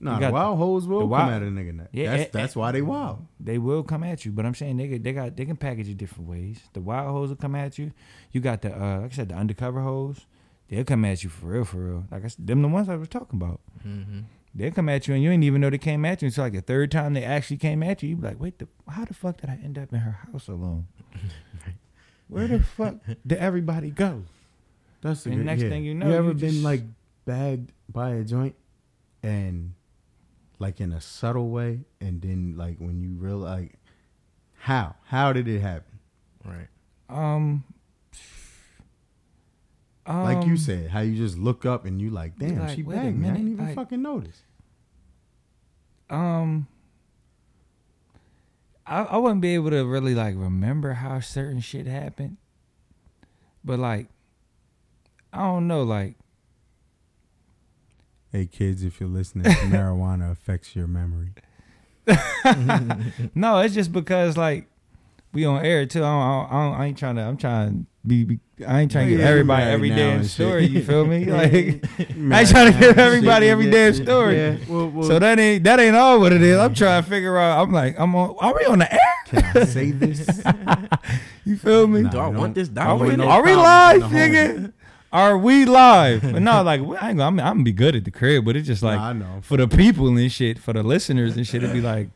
Nah, You the wild hoes will the come wild- at a nigga neck. Yeah, that's and- that's why they wild. They will come at you, but I'm saying they they got they can package it different ways. The wild hoes will come at you. You got the uh, like I said, the undercover hoes. They'll come at you for real, for real. Like I said, them the ones I was talking about. Mm-hmm. They'll come at you and you didn't even know they came at you until like the third time they actually came at you. You be like, wait, the, how the fuck did I end up in her house alone? Where the fuck did everybody go? That's the good- next yeah. thing you know, you ever you been just- like bagged by a joint and like in a subtle way, and then like when you realize like how how did it happen? Right. Um, like you um, said, how you just look up and you like, damn, like, she bagged me. I didn't even like- fucking notice. Um, I I wouldn't be able to really like remember how certain shit happened, but like, I don't know, like Hey kids, if you're listening, marijuana affects your memory. no, it's just because like we on air too. I, don't, I, don't, I ain't trying to. I'm trying to be. be I ain't trying to Yeah, give everybody married every now damn and shit. story. You feel me? Like I ain't trying to give everybody every damn story. Yeah, well, well, so that ain't that ain't all what it is. I'm trying to figure out. I'm like, I'm on. Are we on the air? can I say this? You feel me? Nah, Do I want this Are we, no are we live, in the home. nigga? Are we live? But no, like I ain't gonna, I'm, I'm gonna be good at the crib, but it's just like Nah, I know. for the people and shit, for the listeners and shit, it'd be like,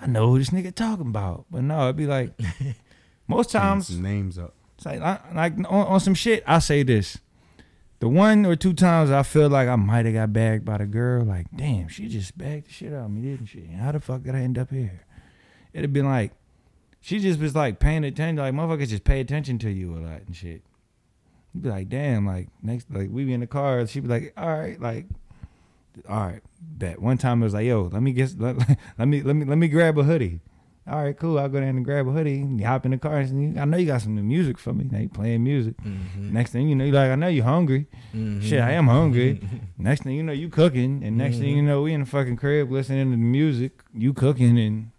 I know who this nigga talking about, but no, it'd be like most times, names up. it's like, I- like on, on some shit, I say this. The one or two times I feel like I might have got bagged by the girl, like, damn, she just bagged the shit out of me, didn't she? How the fuck did I end up here? It'd been like, she just was like paying attention, like motherfuckers just pay attention to you a lot and shit. You'd be like, damn, like next, like we be in the car, she'd be like, all right, like, all right, bet. One time it was like, yo, let me get, let, let me, let me, let me grab a hoodie. All right, cool. I'll go down and grab a hoodie. And you hop in the car and I know you got some new music for me. Now you playing music. Mhm. Next thing you know, you like, I know you hungry. Mhm. Shit, I am hungry. Next thing you know, you cooking, and next thing you know, we in the fucking crib listening to the music. You cooking, and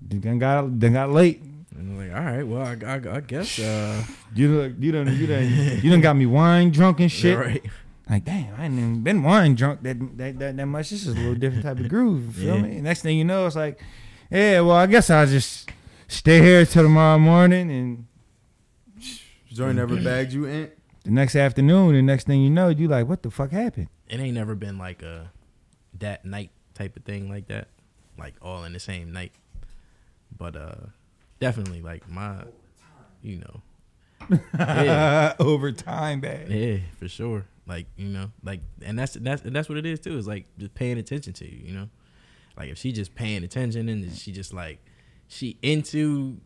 then got then got late. And I'm like, all right, well, I, I, I guess. Uh, You done, you done, you done, you done got me wine drunk and shit. Right. Like, damn, I ain't even been wine drunk that that that, that much. This is a little different type of groove. You feel Yeah. me? Next thing you know, it's like, yeah, well, I guess I'll just stay here till tomorrow morning, and Joint never bagged you in. the next afternoon, the next thing you know, you like, what the fuck happened? It ain't never been like a that night type of thing like that, like all in the same night. But uh, definitely like my, you know, yeah, Over time, bad. yeah, for sure. Like you know, like and that's that's and that's what it is too. Is like just paying attention to you. You know, like if she just paying attention and she just like she into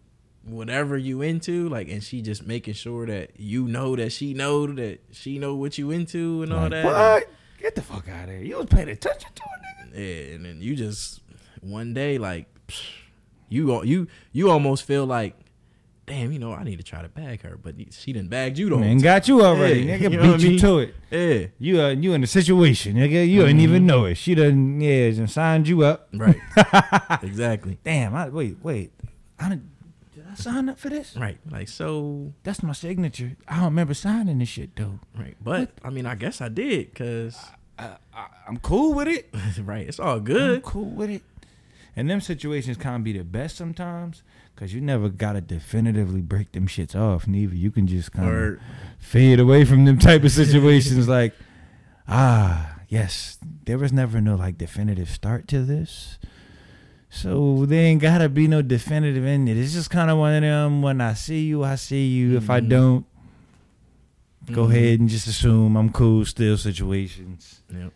whatever you into like and she just making sure that you know that she know that she know what you into and all Like, that What? Get the fuck out of here! You was paying attention to it, nigga. Yeah, and then you just one day like you you you almost feel like, damn, you know, I need to try to bag her, but she didn't bag you whole Man, got you already. Yeah, nigga you beat know what I you mean? to it. Yeah, You uh, you in the situation, nigga. You didn't even know it. She done yeah, done signed you up. right, exactly, Damn, I, wait, wait. I didn't, did I sign up for this? right. Like so, That's my signature. I don't remember signing this shit though. right. But I mean, I guess I did because I, I, I'm cool with it. right, it's all I'm good. cool with it. And them situations can't be the best sometimes because you never gotta definitively break them shits off. Neither you can just kind of fade away from them type of situations. like, ah, yes, there was never no like definitive start to this. So there ain't gotta be no definitive end. It's just kind of one of them. When I see you, I see you. If I Mhm. don't, go Mhm. ahead and just assume I'm cool. Still situations. Yep.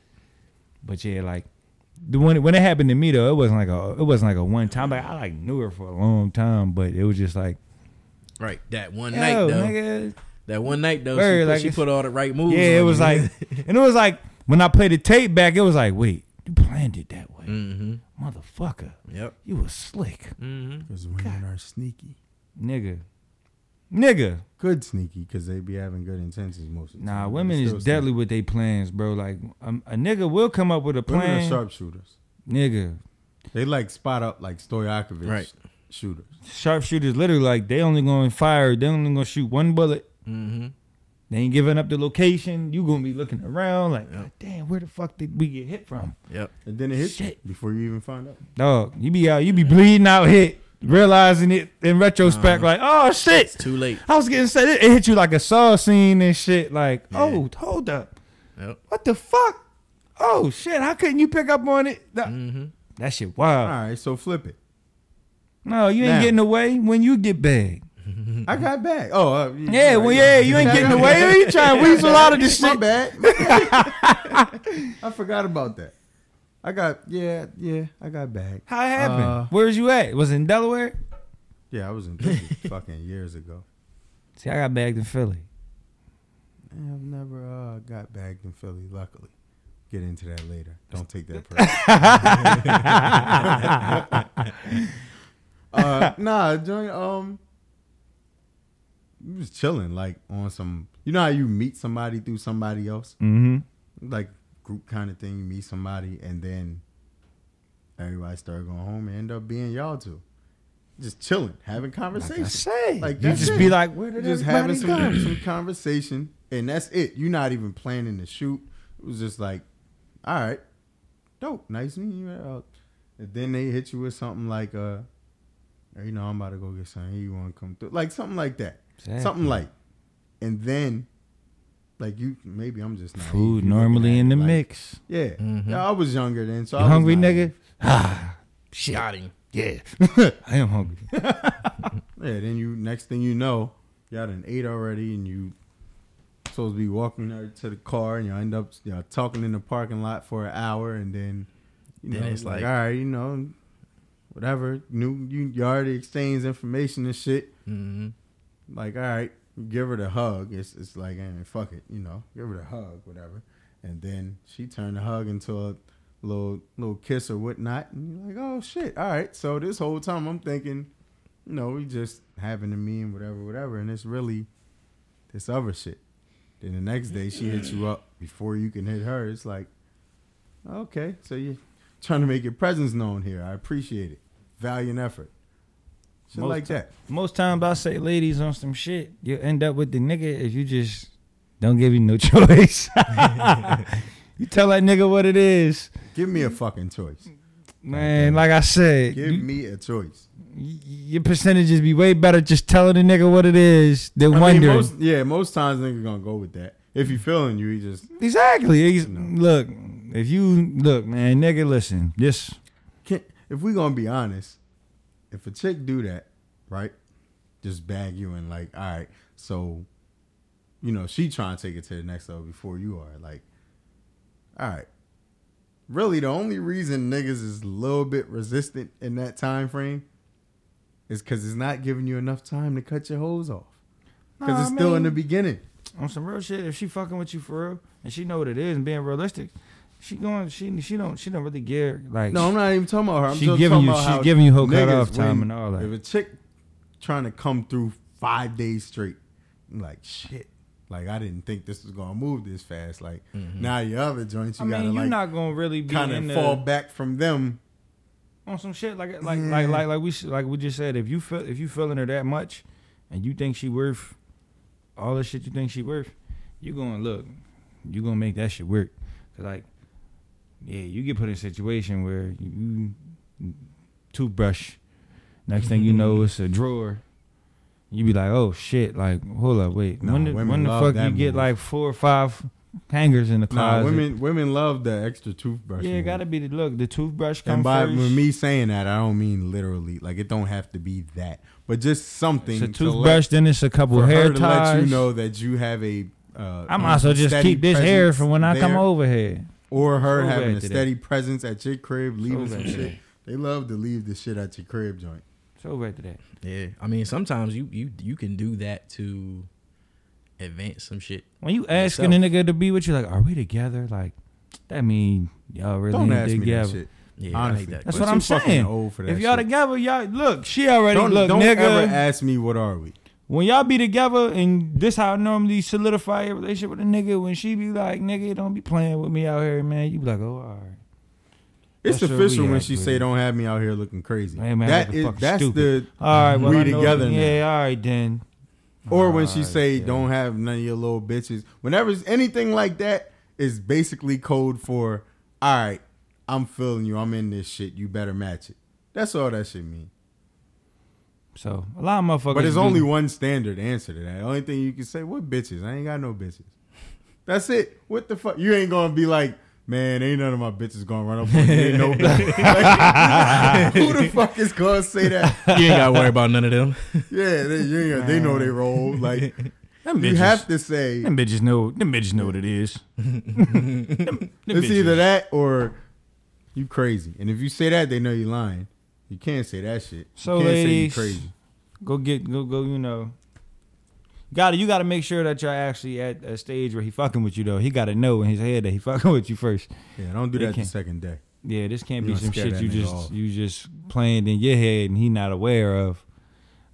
But yeah, like the one when it happened to me though, it wasn't like a it wasn't like a one time. Like I like knew her for a long time, but it was just like right. That one yo, night though. nigga. That one night though, Word, she, put, like she put all the right moves. Yeah, it was you. like, and it was like when I played the tape back, it was like, wait, you planned it that way. Mm-hmm. Motherfucker, Yep. you was slick, Mm-hmm. Because women are sneaky. nigga, nigga. Good sneaky because they be having good intentions most of the Nah, time. women They is still deadly with their plans, bro. Like um, a nigga will come up with a sneaky. Women plan, are sharpshooters. nigga. They like spot up like Stojakovic Right. shooters. Sharpshooters literally like they only going to fire, they only going to shoot one bullet. Mm-hmm. They ain't giving up the location. You gonna be looking around like, Yep. God damn, where the fuck did we get hit from? Yep. And then it hits you Shit. before you even find out. Dog, you be out, you be bleeding out, hit, realizing it in retrospect, Uh-huh. like, oh shit, It's too late. I was getting set. It, it hit you like a saw scene and shit. Like, Yeah. oh, hold up, Yep. what the fuck? Oh shit, how couldn't you pick up on it? That, Mm-hmm. that shit All wild. right, so flip it. No, you ain't Now. getting away when you get bagged. I got back. Oh, uh, Yeah, well, yeah, you ain't getting away. You trying to weasel out of this My shit? bad. I forgot about that. I got yeah, yeah. I got back. How it happened? Uh, Where's you at? Was it in Delaware? Yeah, I was in Philly fucking years ago. See, I got bagged in Philly. Yeah, I've never uh, got bagged in Philly. Luckily, get into that later. Don't take that personal. uh, nah, joint. Um, we was chilling, like on some. You know how you meet somebody through somebody else, Mm-hmm. like group kind of thing. You meet somebody, and then everybody start going home and end up being y'all two, just chilling, having Like I say, Like, you just it. be like, where did just having some some conversation, and that's it. You're not even planning to shoot. It was just like, all right, dope, nice meeting you. Uh, And then they hit you with something like, uh, you know, I'm about to go get something. You want to come through? Like something like that. Exactly. Something like, and then, like you, maybe I'm just naive. Food You looking normally in the like- mix. Yeah, Mhm. yeah. I was younger then, so You I was hungry, naive. nigga? Ah, shit. Got him. Yeah, I am hungry. Yeah, then you next thing you know, you got an eight already, and you supposed to be walking there to the car, and you end up you know, talking in the parking lot for an hour, and then you Then know it's like- all right, you know, whatever. New you, you already exchanged information and shit. Mm-hmm. Like all right, you give her the hug. It's it's like eh, fuck it, you know, give her the hug, whatever. And then she turned the hug into a little little kiss or whatnot, and you're like, oh shit, all right. So this whole time I'm thinking, you know, we just having a mean, whatever, whatever, and it's really this other shit. Then the next day she hits you up before you can hit her. It's like, okay, so you're trying to make your presence known here. I appreciate it, valiant effort, shit Most like that. Most times I say ladies on some shit, you end up with the nigga if you just don't give you no choice. you tell that nigga what it is. Give me a fucking choice. Man, like I said, Give you- me a choice. y- your percentages be way better just telling the nigga what it is than I mean, wondering. most, yeah, most times nigga gonna go with that. If you feeling you, he just exactly. He's-. Look, if you look, man, nigga, listen, just can't. If we gonna be honest, if a chick do that, right, just bag you and like, all right, so, you know, she trying to take it to the next level before you are. Like, all right, really, the only reason niggas is a little bit resistant in that time frame is because it's not giving you enough time to cut your hose off. Because Nah, it's I still in the beginning. on some real shit. If she fucking with you for real and she know what it is and being realistic, she going she she don't she don't really care like No, I'm not even talking about her. I'm she just giving talking you about she's how giving you her niggas, cutoff time when- and all that. If a chick trying to come through five days straight, I'm like shit. Like I didn't think this was gonna move this fast. Like mm-hmm. now your other joints, you I gotta mean, you're like not gonna really be kind in of the, fall back from them. on some shit like like like like like we s- like we just said. If you feel if you feeling her that much, and you think she worth all the shit you think she worth, you gonna look. You gonna make that shit work. Cause like, yeah, you get put in a situation where you, you toothbrush. Next thing you know, it's a drawer. You be like, oh shit! Like, hold up, wait. Nah, when the, when the fuck you get like four or five hangers in the Nah, closet? women women love the extra toothbrush. yeah, it gotta be the look. The toothbrush come And by first. me saying that, I don't mean literally. Like it don't have to be that, but just something. It's a to let- toothbrush, then it's a couple for hair her to ties. let you know that you have a. Uh, I a might as well just keep this hair for when I come over here. Or her So having a today. steady presence at your crib, leaving So some shit. They love to leave the shit at your crib joint. So right to that. Yeah, I mean sometimes you you you can do that to advance some shit. When you asking a nigga to be with you, like, are we together? Like, that mean y'all really Don't ain't ask me that shit. Yeah, Honestly, hate that. That's But what I'm saying. Old for that If y'all shit. together, y'all look. She already don't, look, don't nigga. ever ask me what are we. When y'all be together, and this how I normally solidify a relationship with a nigga. When she be like, "Nigga, don't be playing with me out here, man," you be like, "Oh, all right." It's That's official when she say don't have me out here looking crazy. Hey, man, that is that's stupid. the All right, well, We know- together now. Yeah, all right then. or when she right, say yeah. don't have none of your little bitches. Whenever it's anything like that is basically code for all right, I'm feeling you. I'm in this shit. You better match it. That's all that shit mean. So a lot of motherfuckers. But there's be- only one standard answer to that. The only thing you can say, what bitches? I ain't got no bitches. That's it. What the fuck? You ain't gonna be like, man, ain't none of my bitches gonna run up on you. Ain't no bitch. Like, who the fuck is gonna say that? you ain't gotta worry about none of them. Yeah, they, you ain't, they know they roll. Like Them you bitches- have to say Them bitches know. Them bitches know what it is. Them- them it's bitches. either that or you crazy. And if you say that, they know you're lying. You can't say that shit. So, you can't ladies, say you crazy. Go get go go. You know. Got you got to make sure that you're actually at a stage where he fucking with you though. He got to know in his head that he fucking with you first. Yeah, don't do that the second day. Yeah, this can't You be some shit you just off. you just playing in your head and he not aware of.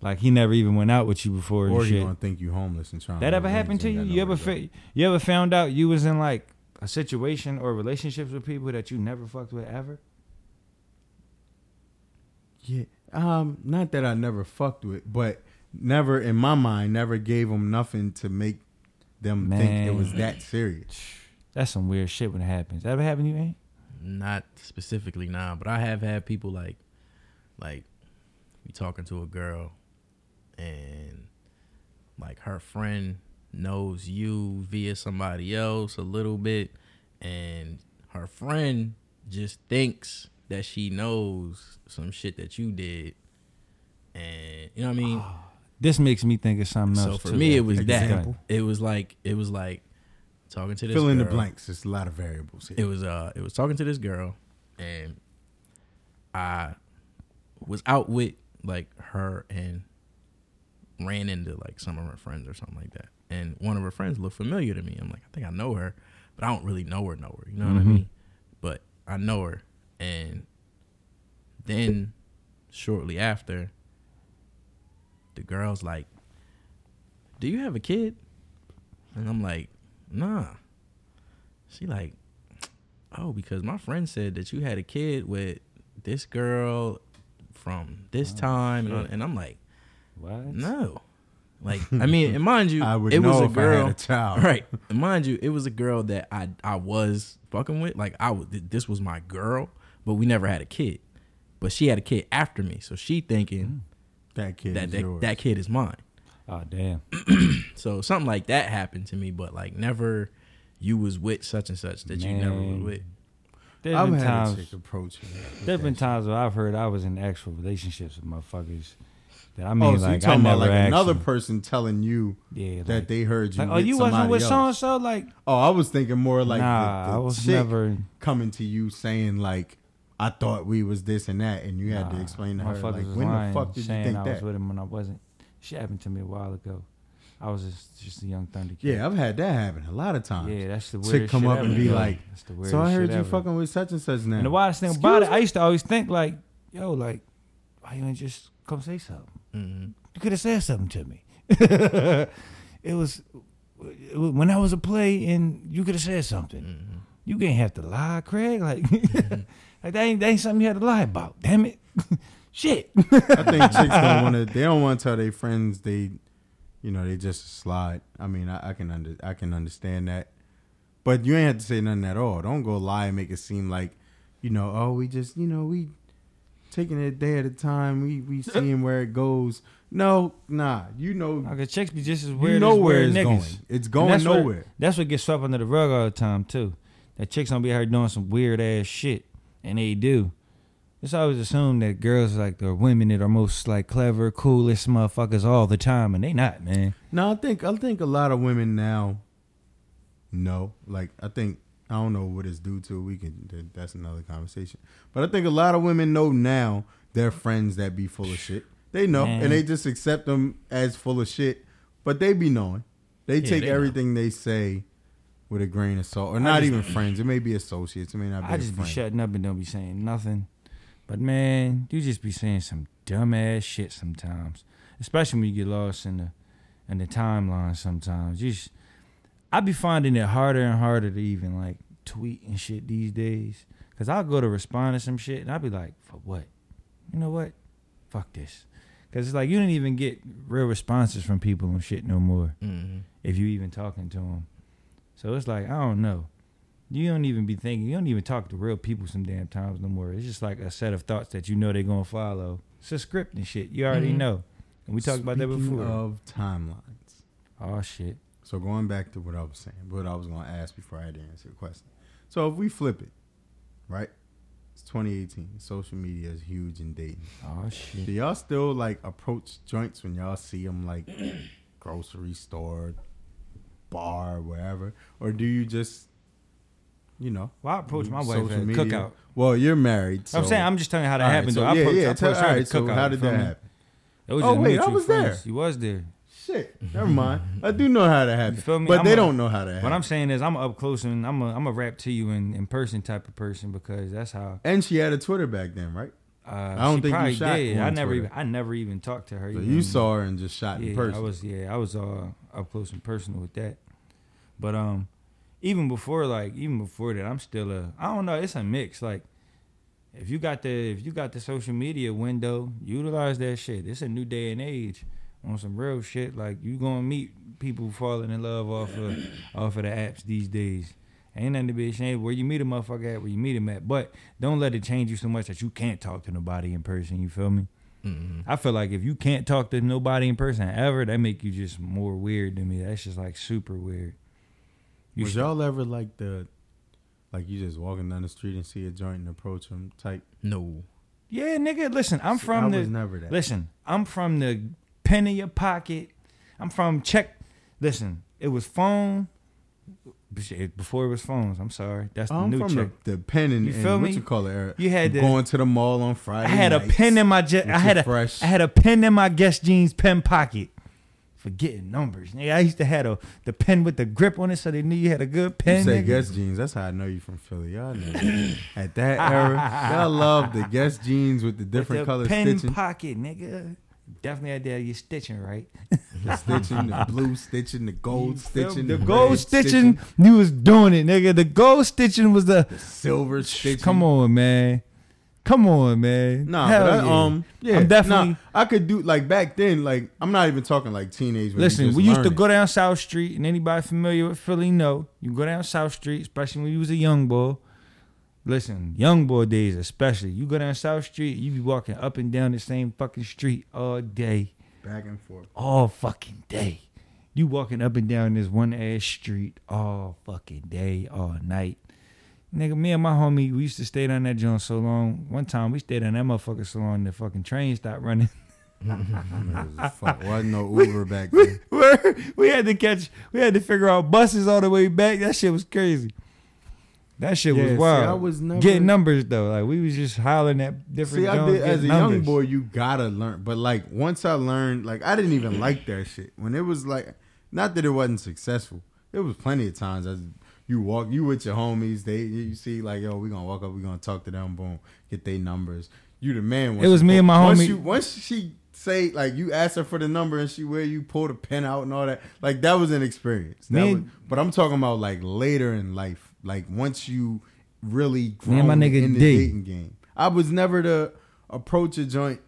Like he never even went out with you before Or you gonna think you homeless and trying. That to ever happened to you? You ever nowhere to go. fa- you ever found out you was in like a situation or relationships with people that you never fucked with ever? Yeah. Um, not that I never fucked with, but never in my mind, never gave them nothing to make them think it was that serious. That's some weird shit when it happens. That ever happened to you, ain't? Not specifically now, but I have had people like, like, you talking to a girl, and like her friend knows you via somebody else a little bit, and her friend just thinks that she knows some shit that you did, and you know what I mean. This makes me think of something else. so else. for too. me, it was Example. that. It was like it was like talking to this. Fill in the blanks. There's a lot of variables here. It was uh it was talking to this girl and I was out with like her and ran into like some of her friends or something like that. And one of her friends looked familiar to me. I'm like, I think I know her, but I don't really know her know her. You know what I Mhm. mean? But I know her. And then shortly after, the girl's like, Do you have a kid? And I'm like, nah. She like, oh, because my friend said that you had a kid with this girl from this Oh, time, and, shit. and I'm like, What? no. Like, I mean, and mind you, I would it know was a if I girl, had a child. right? And mind you, it was a girl that I I was fucking with. Like, I was, this was my girl, but we never had a kid. But she had a kid after me, so she thinking mm. That kid that is that, yours. that kid is mine. Oh damn. So something like that happened to me, but like never you was with such and such that you never was with. There's I've been had times. a chick approach me. with that been times where I've heard I was in actual relationships with motherfuckers. That I Oh, mean, so like you I talking never about like another them. person telling you Yeah, that they heard you like, oh, you wasn't with else. so and so. Like, Oh, I was thinking more like nah, the, the I was chick never. coming to you saying like, "I thought we was this and that," and you had to explain to her like, was "When lying, the fuck did you think I that?" was with him when I wasn't. She happened to me a while ago. I was just just a young thunder kid. Yeah, I've had that happen a lot of times. yeah, that's the Chick weirdest come shit up and be yo. like, That's the weirdest So I heard shit you ever. fucking with such and such now. And the wildest thing Excuse about it. I used to always think like, yo, like, why you ain't just come say something? Mm-hmm. You could have said something to me. it was it was- when I was a play, and you could have said something. Mm-hmm. You can't have to lie, Craig. Like, like that ain't, that ain't something you had to lie about. Damn it, shit. I think chicks don't want to. They don't want to tell their friends they, you know, they just slide. I mean, I, I can under, I can understand that, but you ain't have to say nothing at all. Don't go lie and make it seem like, you know, oh, we just, you know, we taking it a day at a time. We we seeing where it goes. No, nah. You know, Like, chicks be just as weird. you know as where it's niggas. going. It's going that's what- nowhere. that's what gets swept under the rug all the time too. That chicks don't be out here doing some weird ass shit, and they do. It's always assumed that girls like the women that are most like clever, coolest motherfuckers all the time, and they not, man. No, I think I think a lot of women now know. Like I think I don't know what it's due to. We can that's another conversation. But I think a lot of women know now their friends that be full of shit. They know Man. and they just accept them as full of shit. But they be knowing. They Yeah, take they know. everything they say with a grain of salt, or not just- even friends. It may be associates. It may not be. I a just be shutting up and don't be saying nothing. But man, you just be saying some dumbass shit sometimes, especially when you get lost in the in the timeline. Sometimes you just, I be finding it harder and harder to even like tweet and shit these days. Cause I'll go to respond to some shit and I'll be like, for what? You know what? Fuck this. Cause it's like you didn't even get real responses from people on shit no more Mm-hmm. if you even talking to them. So it's like I don't know. You don't even be thinking. You don't even talk to real people some damn times no more. It's just like a set of thoughts that you know they're gonna follow. It's a script and shit. You already Mhm. know. And we talked about that before. Of timelines. oh shit. So going back to what I was saying, what I was going to ask before I had to answer your question. So if we flip it, right? It's 2018. Social media is huge in dating. Oh shit. Do y'all still like approach joints when y'all see them like grocery store, bar, or wherever, or do you just, you know, Well, I approached my wife at media? cookout. Well, you're married. So I'm saying I'm just telling you how that right, happened. so though. I yeah, approached, yeah. I tell- approached her all right, so how did that me? happen? It was Oh, just wait, I was there. friends. You was there. Shit, never mind. I do know how that happened, feel me? but I'm they a- don't know how that happened. What I'm saying is I'm up close and I'm a I'm a rap to you in, in person type of person because that's how and she had a Twitter back then, right? uh, I don't think you shot did. I never Twitter. even I never even talked to her. So you saw her and just shot in person. I was yeah, I was uh, up close and personal with that. But um, even before like even before that, I'm still a I don't know. It's a mix. Like if you got the if you got the social media window, utilize that shit. It's a new day and age on some real shit. Like you gonna meet people falling in love off of off of the apps these days. Ain't nothing to be ashamed of where you meet a motherfucker at, where you meet him at. But don't let it change you so much that you can't talk to nobody in person. You feel me? Mm-hmm. I feel like if you can't talk to nobody in person ever, that make you just more weird to me. That's just like super weird. You was should- y'all ever like the, like you just walking down the street and see a joint and approach them type? No. yeah, nigga. Listen, I'm See, from I the. was never that. Listen, I'm from the pen in your pocket. I'm from check. Listen, it was phone. Shit, Before it was phones, I'm sorry. That's the I'm new from check. the, the pen and, You and feel what me? you call it? era. You had the- going to the mall on Friday. I Friday. had a nights pen in my jet. with I your had a fresh. I had a pen in my Guess Jeans pen pocket. Forgetting numbers. Nigga, I used to have a, the pen with the grip on it so they knew you had a good You pen. say nigga. Guess jeans. That's how I know you from Philly. Y'all know at that era. Y'all love the Guess jeans with the With different the color pen stitching, pocket, nigga. Definitely had that. You stitching right. the stitching, the blue stitching, the gold stitching, the red gold stitching, you was doing it, nigga. The gold stitching was the. the silver stitching. Come on, man. Come on, man. Nah, Hell but I, yeah. um, yeah, I'm definitely- Nah, I could do like back then. Like I'm not even talking like teenage. Listen, we used to go down South Street, and anybody familiar with Philly know you go down South Street, especially when you was a young boy. Listen, young boy days especially. You go down South Street, you be walking up and down the same fucking street all day, back and forth. all fucking day. You walking up and down this one ass street all fucking day, all night. Nigga, me and my homie, we used to stay down that joint so long. One time we stayed on that motherfucker so long the fucking train stopped running. Man, it was fuck. Wasn't no Uber back then. Where we had to catch, we had to figure out buses all the way back. That shit was crazy. That shit Yeah, was see, wild. I was never- getting numbers though. Like we was just hollering at different. See, I joints, did as a getting young boy. You gotta learn, but like once I learned, like I didn't even like that shit. When it was like, not that it wasn't successful. There was plenty of times as you walk, you with your homies. They you see like, yo, we gonna walk up, we gonna talk to them. Boom, get their numbers. You the man. once It was me pull- and my once homie- You, once she say like you ask her for the number and she where you pull the pen out and all that. Like that was an experience. That was, but I'm talking about like later in life. Like once you really and my grown nigga in the D. dating game. I was never the approach a joint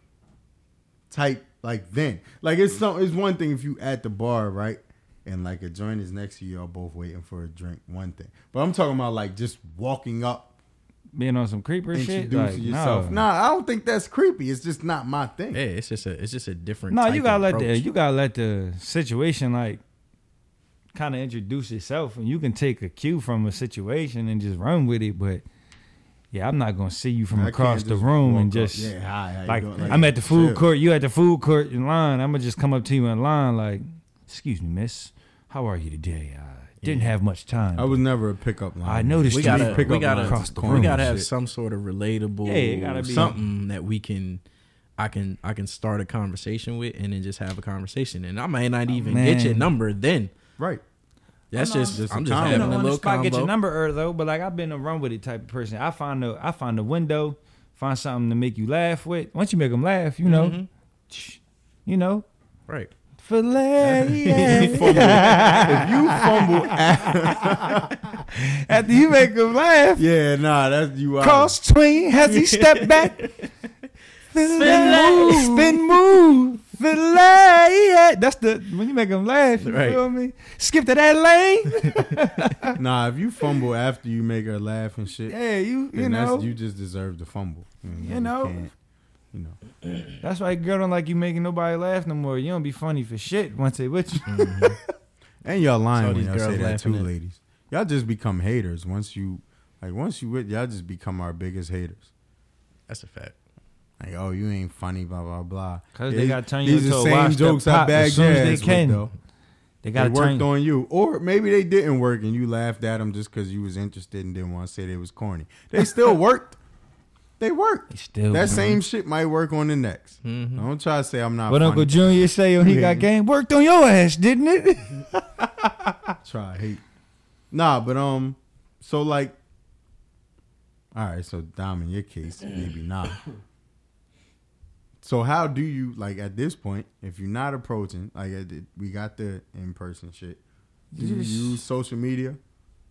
type like then. Like it's some it's one thing if you at the bar, right? And like a joint is next to you, y'all both waiting for a drink, one thing. But I'm talking about like just walking up, being on some creeper shit. introducing Like, yourself. no. Nah, I don't think that's creepy. It's just not my thing. Yeah, it's just a it's just a different. No, type you gotta of let approach. the you gotta let the situation like kind of introduce itself, and you can take a cue from a situation and just run with it. But yeah, I'm not gonna see you from I across the room and just yeah, hi, how you like. I'm at the food chill. court, you at the food court in line. I'm gonna just come up to you in line like, "Excuse me, miss, how are you today? I didn't Yeah. have much time." I was never a pickup line. I noticed we you gotta pick we up gotta across the corners room we gotta have shit. some sort of relatable Yeah, gotta be- something that we can I can I can start a conversation with and then just have a conversation and I might not even man. get your number then. right. That's I'm just, just I'm a just having a on the little spot get your number er, though, but like I've been a run with it type of person. I find the I find the window, find something to make you laugh with. Once you make them laugh, you know, Mhm. you know, Right. Filet. if you fumble, if you fumble at, After you make them laugh, yeah, nah, that's you out. cross swing, has he stepped back? Filet, spin move, filet. That's the when you make them laugh. You Right. feel me? Skip to that lane. Nah, if you fumble after you make her laugh and shit, Yeah, you you know. you just deserve to fumble. You know. can't, you know. That's why girl don't like you making nobody laugh no more. You don't be funny for shit once they with you. Mhm. And y'all lying So when y'all say that too, at- ladies. Y'all just become haters once you like once you with y'all just become our biggest haters. That's a fact. Like, oh, you ain't funny, blah blah blah. Cause Yeah, they got to turn you These into are a the same washed jokes up I pop bagged as soon as ass they with, can. though. They They got to worked turn. on you, or maybe they didn't work and you laughed at them just because you was interested and didn't want to say they was corny. They still worked. They work. They still That same shit might work on the next. Mhm. Don't try to say I'm not. What funny. Uncle Junior say when he Yeah. got game worked on your ass, didn't it? try hate. Nah, but um, so like, all right. So Dom, in your case, maybe not. So how do you like at this point if you're not approaching like we got the in person shit? Do you use social media?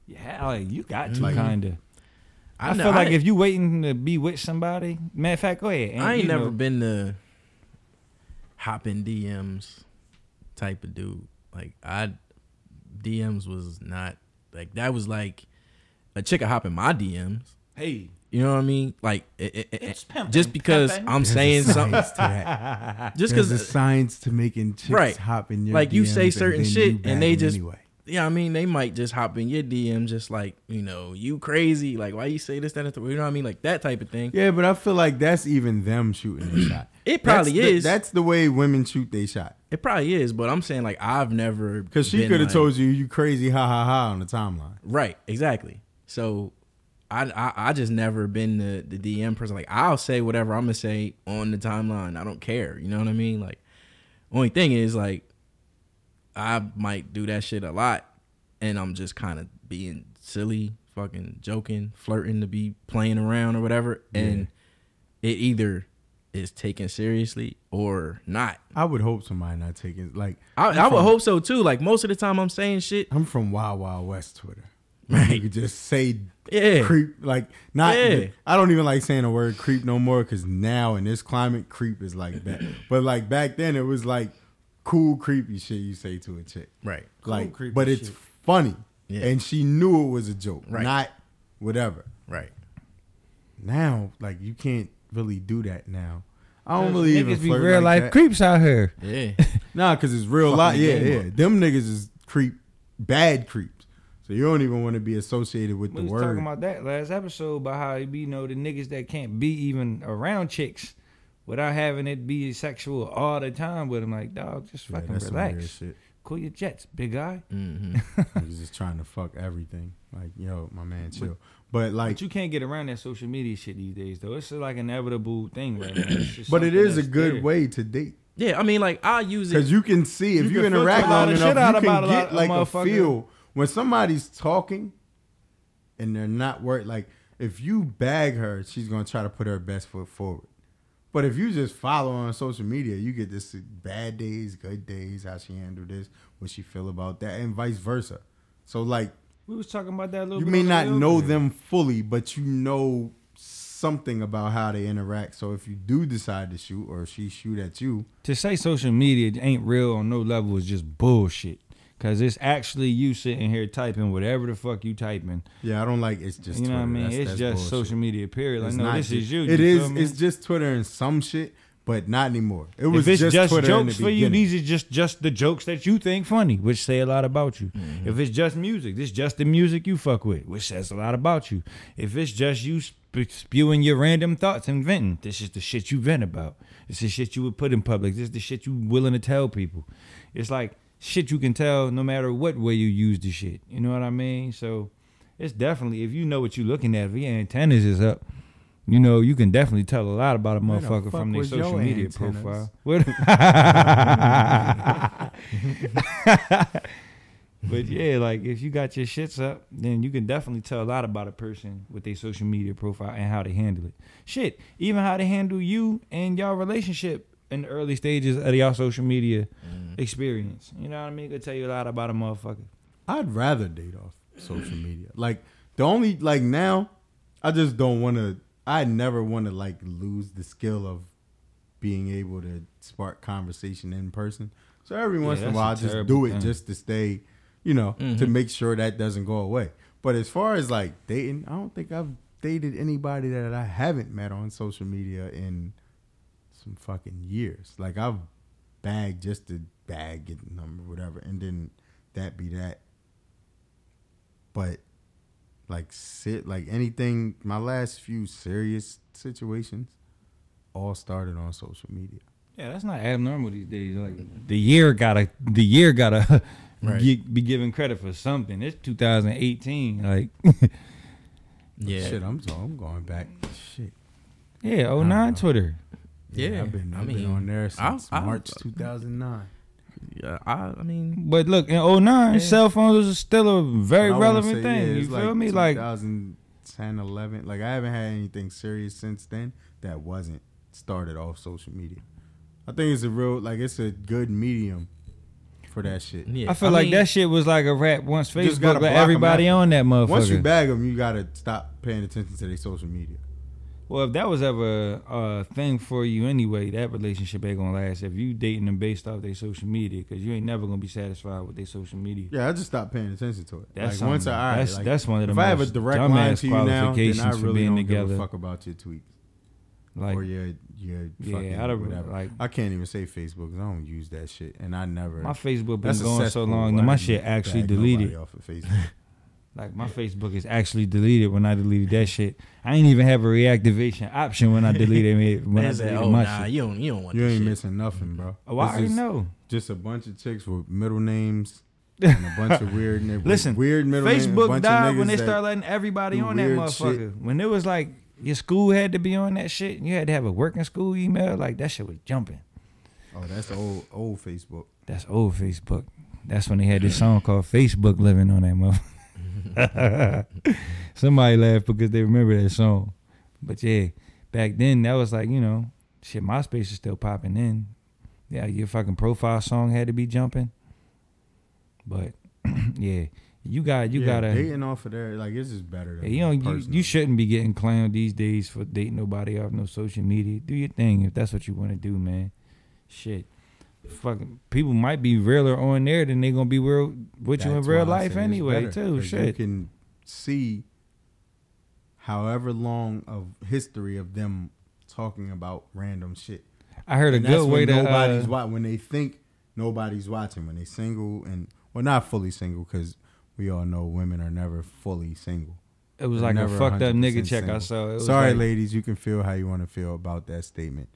yeah, like you got to Like- kind of. I, know- feel like if you waiting to be with somebody, matter of fact, go ahead. I ain't never know, been the hopping DMs type of dude. Like I DMs was not like that was like a chick a hop my DMs. Hey, You know what I mean? Like it, it, it- pimping, just because pimping. I'm There's saying something, to that. just because the because science to making chicks Right. hop in your Like, you say certain shit and they just- anyway. Yeah, I mean they might just hop in your DM, just like you know you crazy, like why you say this that and the- you know what I mean, like that type of thing. Yeah, but I feel like that's even them shooting their shot. It probably That's the- is. that's the way women shoot their shot. It probably is, but I'm saying like I've never Because she could have like- told you you crazy ha ha ha on the timeline. Right, exactly. So I, I I just never been the the DM person. Like I'll say whatever I'm gonna say on the timeline. I don't care. You know what I mean? Like only thing is like I might do that shit a lot, and I'm just kind of being silly, fucking joking, flirting to be playing around or whatever, and it either is taken seriously or not. I would hope somebody not taking like I, I would from- hope so too. Like most of the time, I'm saying shit. I'm from Wild Wild West Twitter. Right. You could just say Yeah, creep like not. Yeah. I don't even like saying the word creep no more because now in this climate, creep is like that. But like back then, it was like cool creepy shit you say to a chick. right. like, creepy but it's shit. funny, Yeah. and she knew it was a joke, Right. not whatever. Right. Now, like you can't really do that now. I don't really even niggas be real like life that. creeps out here. Yeah. Nah, because it's real life. Yeah, yeah. up. Them niggas is creep, bad creeps. So you don't even want to be associated with the word. We the was talking about that last episode about how you be you know the niggas that can't be even around chicks without having it be sexual all the time with them. Like dog, just fucking that's some weird relax. shit. Cool your jets, big guy. hmm Niggas just trying to fuck everything. Like, yo, my man, chill. But like, But you can't get around that social media shit these days, though. It's like an inevitable thing right now. It's but it something is a good there. way to date Yeah, I mean, like I use it. because you can see if You you, can interact a lot long of enough, shit out you can get of like a feel when somebody's talking and they're not worried. Like, if you bag her, she's gonna try to put her best foot forward. But if you just follow on social media, you get this bad days, good days, how she handled this, what she feel about that, and vice versa. So like We was talking about that a little. you may not know them fully, but you know something about how they interact. So if you do decide to shoot or she shoot at you, to say social media ain't real on no level is just bullshit. Cause it's actually you sitting here typing whatever the fuck you typing. yeah, I don't like it's just you know what I mean? That's- it's that's just bullshit. social media. Period. Like It's no, this ju- is you. It you is. It's just Twitter and some shit, but not anymore. It was just, just, Twitter in the jokes for you, these are just just the jokes that you think funny, which say a lot about you. Mm-hmm. If it's just music, this just the music you fuck with, which says a lot about you. If it's just you sp- spewing your random thoughts and venting, this is the shit you vent about. This is shit you would put in public. This is the shit you willing to tell people. It's like shit you can tell no matter what way you use the shit. You know what I mean? So it's definitely if you know what you're looking at, if your antennas is up. You know, you can definitely tell a lot about a Where the motherfucker from their social media antennas? profile. But yeah, like if you got your shits up, then you can definitely tell a lot about a person with their social media profile and how they handle it. Shit, even how they handle you and y'all relationship in the early stages of y'all social media Mm. experience. You know what I mean? It could tell you a lot about a motherfucker. I'd rather date off social media. Like the only like now, I just don't want to. I never want to like lose the skill of being able to spark conversation in person. So every Yeah, once in a while, a I just do it thing. just to stay, you know, to Mhm. make sure that doesn't go away. But as far as like dating, I don't think I've dated anybody that I haven't met on social media in some fucking years. Like I've bagged just to bag, get the number, whatever, and then that be that. But like sit like anything my last few serious situations all started on social media. Yeah, that's not abnormal these days. Like the year gotta the year gotta Right. get, be given credit for something. It's 2018. Like Yeah. Shit, I'm so I'm going back. Shit. yeah, I 09. Twitter. Yeah, I've been I I've been on there since I'll- March 2009. Yeah, I, I mean, But look, in 09, Yeah. cell phones was still a very But I wanna relevant say, thing. yeah, you it's feel me? Like 2010, 11. Like I haven't had anything serious since then that wasn't started off social media. I think it's a real like it's a good medium for that shit. yeah. I feel like mean, that shit was like a rap once Facebook, gotta but everybody on that motherfucker. Once you bag them, you gotta stop paying attention to their social media. Well, if that was ever a thing for you anyway, that relationship ain't gonna last. If you dating them based off their social media, because you ain't never gonna be satisfied with their social media. Yeah, I just stopped paying attention to it. That's like once I all right, that's like, that's one of the if I have a direct line to you now, then I really don't together. give a fuck about your tweets Like or your your Yeah, I don't- whatever. like- I can't even say Facebook because I don't use that shit, and I never. my Facebook been going so long, that my shit actually deleted. off of Facebook. Like my Facebook is actually deleted when I deleted that shit. I ain't even have a reactivation option when I deleted it. When I man said, deleted oh my nah, shit. you don't, you don't want you ain't shit. missing nothing, bro. Oh, I It's already just, know. just a bunch of chicks with middle names and a bunch of weird. ni- Listen, weird middle names. Facebook bunch died when they that- started letting everybody on that motherfucker. shit. When it was like your school had to be on that shit, and you had to have a working school email. Like that shit was jumping. Oh, that's old old Facebook. That's old Facebook. That's when they had this song called Facebook Living on that motherfucker. Somebody laughed because they remember that song. But yeah, back then that was like, you know, shit, MySpace is still popping in. Yeah, your fucking profile song had to be jumping. But yeah, you got you yeah, gotta dating off of there. Like it's just better. yeah, you know, you, you shouldn't be getting clowned these days for dating nobody off no social media. Do your thing if that's what you want to do, man. Shit. Fucking people might be realer on there than they gonna be real with you in real life anyway, too. 'cause You can see however long of history of them talking about random shit. I heard a And good way to nobody's uh, wa- when they think nobody's watching when they single and well not fully single because we all know women are never fully single. it was they're like a fucked up nigga check I saw. Sorry, like, ladies, you can feel how you want to feel about that statement.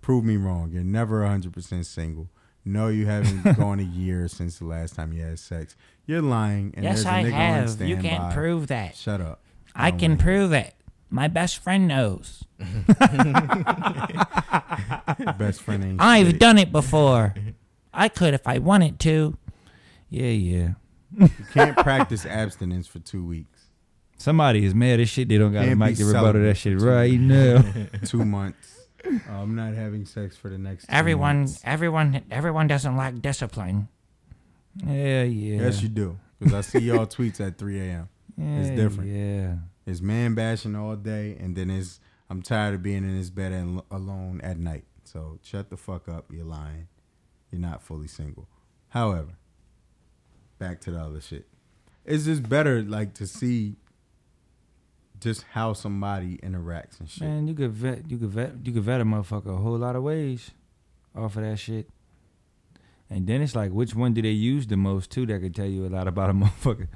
Prove me wrong. You're never 100% single. No, you haven't gone a year since the last time you had sex. You're lying. And yes, there's a I nigga have. On You can't prove that. Shut up. I don't can wanna hear prove it. My best friend knows. it. Best friend ain't I've shit. done it before. I could if I wanted to. Yeah, yeah. You can't practice abstinence for two weeks, Somebody is mad as shit. They don't got a Can't mic be to rebuttal celibate that shit right weeks. now. two months. Uh, I'm not having sex for the next. Everyone, months. everyone, everyone doesn't like discipline. yeah, yeah. Yes, you do. Because I see y'all tweets at 3 a.m. it's different. Yeah. It's man bashing all day, and then it's I'm tired of being in this bed and alone at night. So shut the fuck up. You're lying. You're not fully single. However, back to the other shit. It's just better like to see just how somebody interacts and shit. Man, you could vet, you could vet, you could vet a motherfucker a whole lot of ways off of that shit. And then it's like, which one do they use the most too? That could tell you a lot about a motherfucker.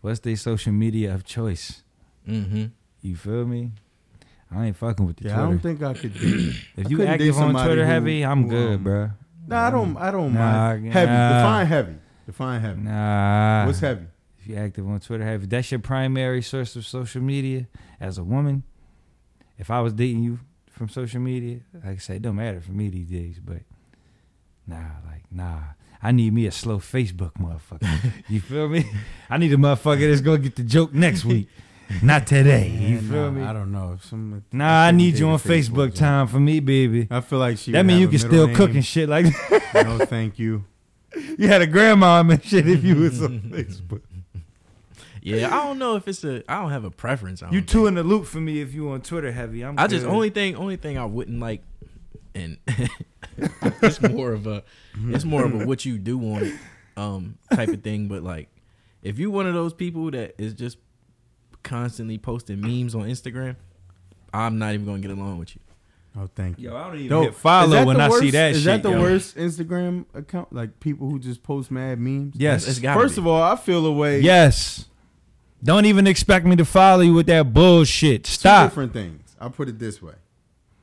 What's their social media of choice? Mm-hmm. You feel me? I ain't fucking with the yeah, I don't think I could do. if you couldn't active on somebody Twitter who- heavy, I'm who, good, um, bruh. Nah, I don't. I don't Nah, mind. Heavy. nah. Define heavy. Define heavy. Nah. What's heavy? If you're active on Twitter heavy, that's your primary source of social media as a woman. If I was dating you from social media, like I said, it don't matter for me these days, but nah, like nah. I need me a slow Facebook motherfucker. you feel me? I need a motherfucker that's gonna get the joke next week, not today. You Man, feel nah, me? I don't know. Some, Nah, I need you on dated Facebook time for me, baby. I feel like she. That would mean you can still cook and shit like no, thank you. you had a grandma and shit if you was on Facebook. Yeah, I don't know if it's a. I don't have a preference. I You don't two in the loop for me if you on Twitter heavy. I'm I just only thing only thing I wouldn't like, and it's more of a it's more of a what you do on it um type of thing. But like, if you one of those people that is just constantly posting memes on Instagram, I'm not even gonna get along with you. Oh, thank you. Yo, I don't even Yo, hit follow when the I see that Is shit. that the yo. worst Instagram account? Like people who just post mad memes. Yes. It's First be. of all, I feel a way. Yes. Don't even expect me to follow you with that bullshit. Stop. Two different things. I'll put it this way.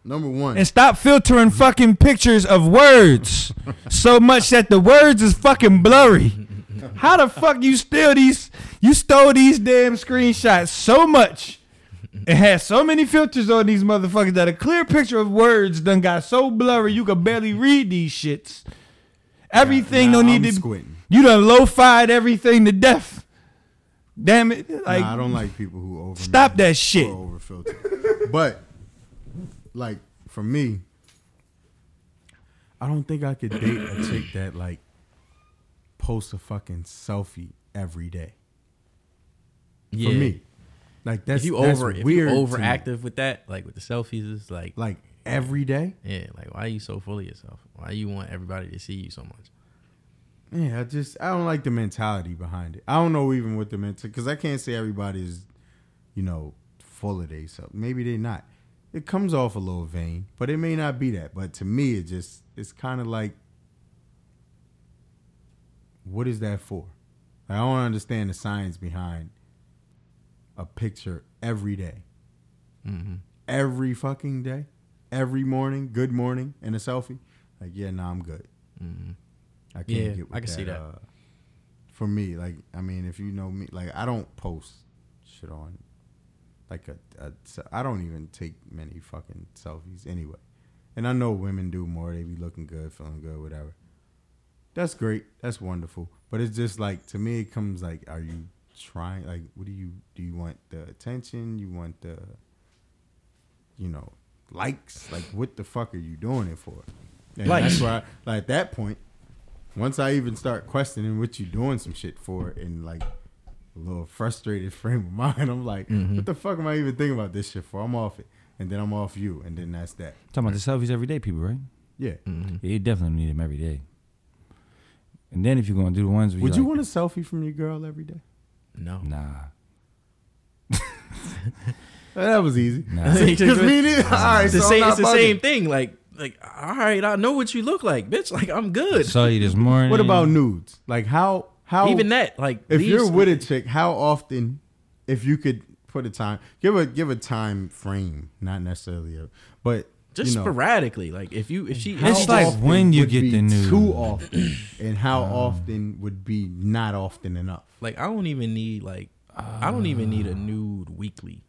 Number one, And stop filtering fucking pictures of words so much that the words is fucking blurry. How the fuck you steal these? You stole these damn screenshots so much. It has so many filters on these motherfuckers that a clear picture of words done got so blurry you could barely read these shits. Everything Nah, don't need I'm to. squinting. You done lo-fied everything to death. Damn it! Like nah, I don't like people who over. Stop that shit. Over filter. but like for me, I don't think I could date a chick that like posts a fucking selfie every day. Yeah. For me, like that's if you that's over if weird. you to overactive with that, like with the selfies, it's like like every day. yeah, like why are you so full of yourself? Why you want everybody to see you so much? Yeah, I just I don't like the mentality behind it. I don't know even what the mental because I can't say everybody is, you know, full of themselves. Maybe they're not. It comes off a little vain, but it may not be that. But to me, it just it's kind of like, what is that for? I don't understand the science behind a picture every day, Mm-hmm. every fucking day, every morning, good morning, and a selfie. Like, yeah, nah, I'm good. Mm-hmm. I can't Yeah, get with I can that, see that. Uh, for me, like I mean, if you know me, like I don't post shit on like a, a I don't even take many fucking selfies anyway. And I know women do more. They be looking good, feeling good, whatever. That's great. That's wonderful. But it's just like to me, it comes like, are you trying? Like, what do you do? You want the attention? You want the, you know, likes? Like, what the fuck are you doing it for? And Likes. that's why, like, at that point, once I even start questioning what you doing some shit for, and like a little frustrated frame of mind, I'm like, Mhm. what the fuck am I even thinking about this shit for? I'm off it, and then I'm off you, and then that's that. talking about the selfies every day, people, right? Yeah. Mm-hmm. Yeah, you definitely need them every day. And then if you're gonna do the ones, where Would you like, want a selfie from your girl every day? No. Nah, That was easy. nah. See, Because me neither. All right, it's the so I'm same. It's the same thing. Like, like, all right, I know what you look like, bitch. Like, I'm good. Saw you this morning. What about nudes? Like how how Even that, like, if you're some- with a chick, how often, if you could put a time, give a give a time frame, not necessarily a, but just you know, sporadically, like, if you if she, how It's like when you get the nude. too often, and how Um, often would be not often enough. like, I don't even need like, I don't even need a nude weekly.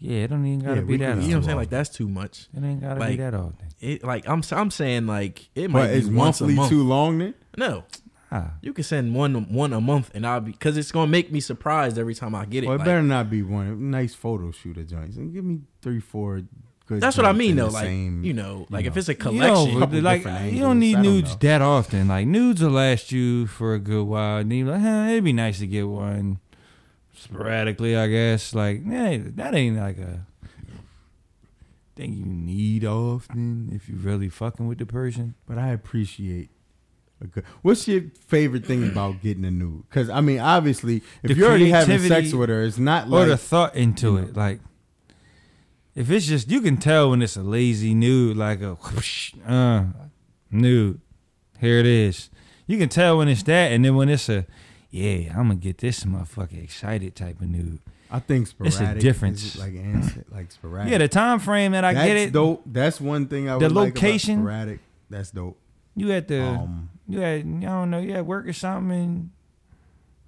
Yeah, it don't even gotta Yeah, be we that. You know what I'm saying? Like, that's too much. it ain't gotta like- be that often. It like I'm I'm saying like it might But be is once a monthly month. too long then? No, Ah, you can send one one a month, and I'll be because it's gonna make me surprised every time I get it. Well, it like- better not be one nice photo shooter joints. And give me three, four good. that's what I mean though. Like same- you know, like if know. it's a you collection, know, couple like different you don't need don't nudes know. that often. Like nudes will last you for a good while. And then you're like, huh, it'd be nice to get one sporadically, I guess. Like, yeah, that ain't like a thing you need often if you're really fucking with the person. but I appreciate. A good, what's your favorite thing about getting a nude? Because I mean, obviously, if The you're already having sex with her, it's not or like the thought into you it. Like, if it's just you can tell when it's a lazy nude, like a whoosh, uh, nude. Here it is. You can tell when it's that, and then when it's a yeah, I'm gonna get this motherfucker excited type of nude. I think It's a difference. like like sporadic. Yeah, the time frame that I that's get it. dope. That's one thing I The would like about location. sporadic. That's dope. You at the Um, you had I don't know you at work or something and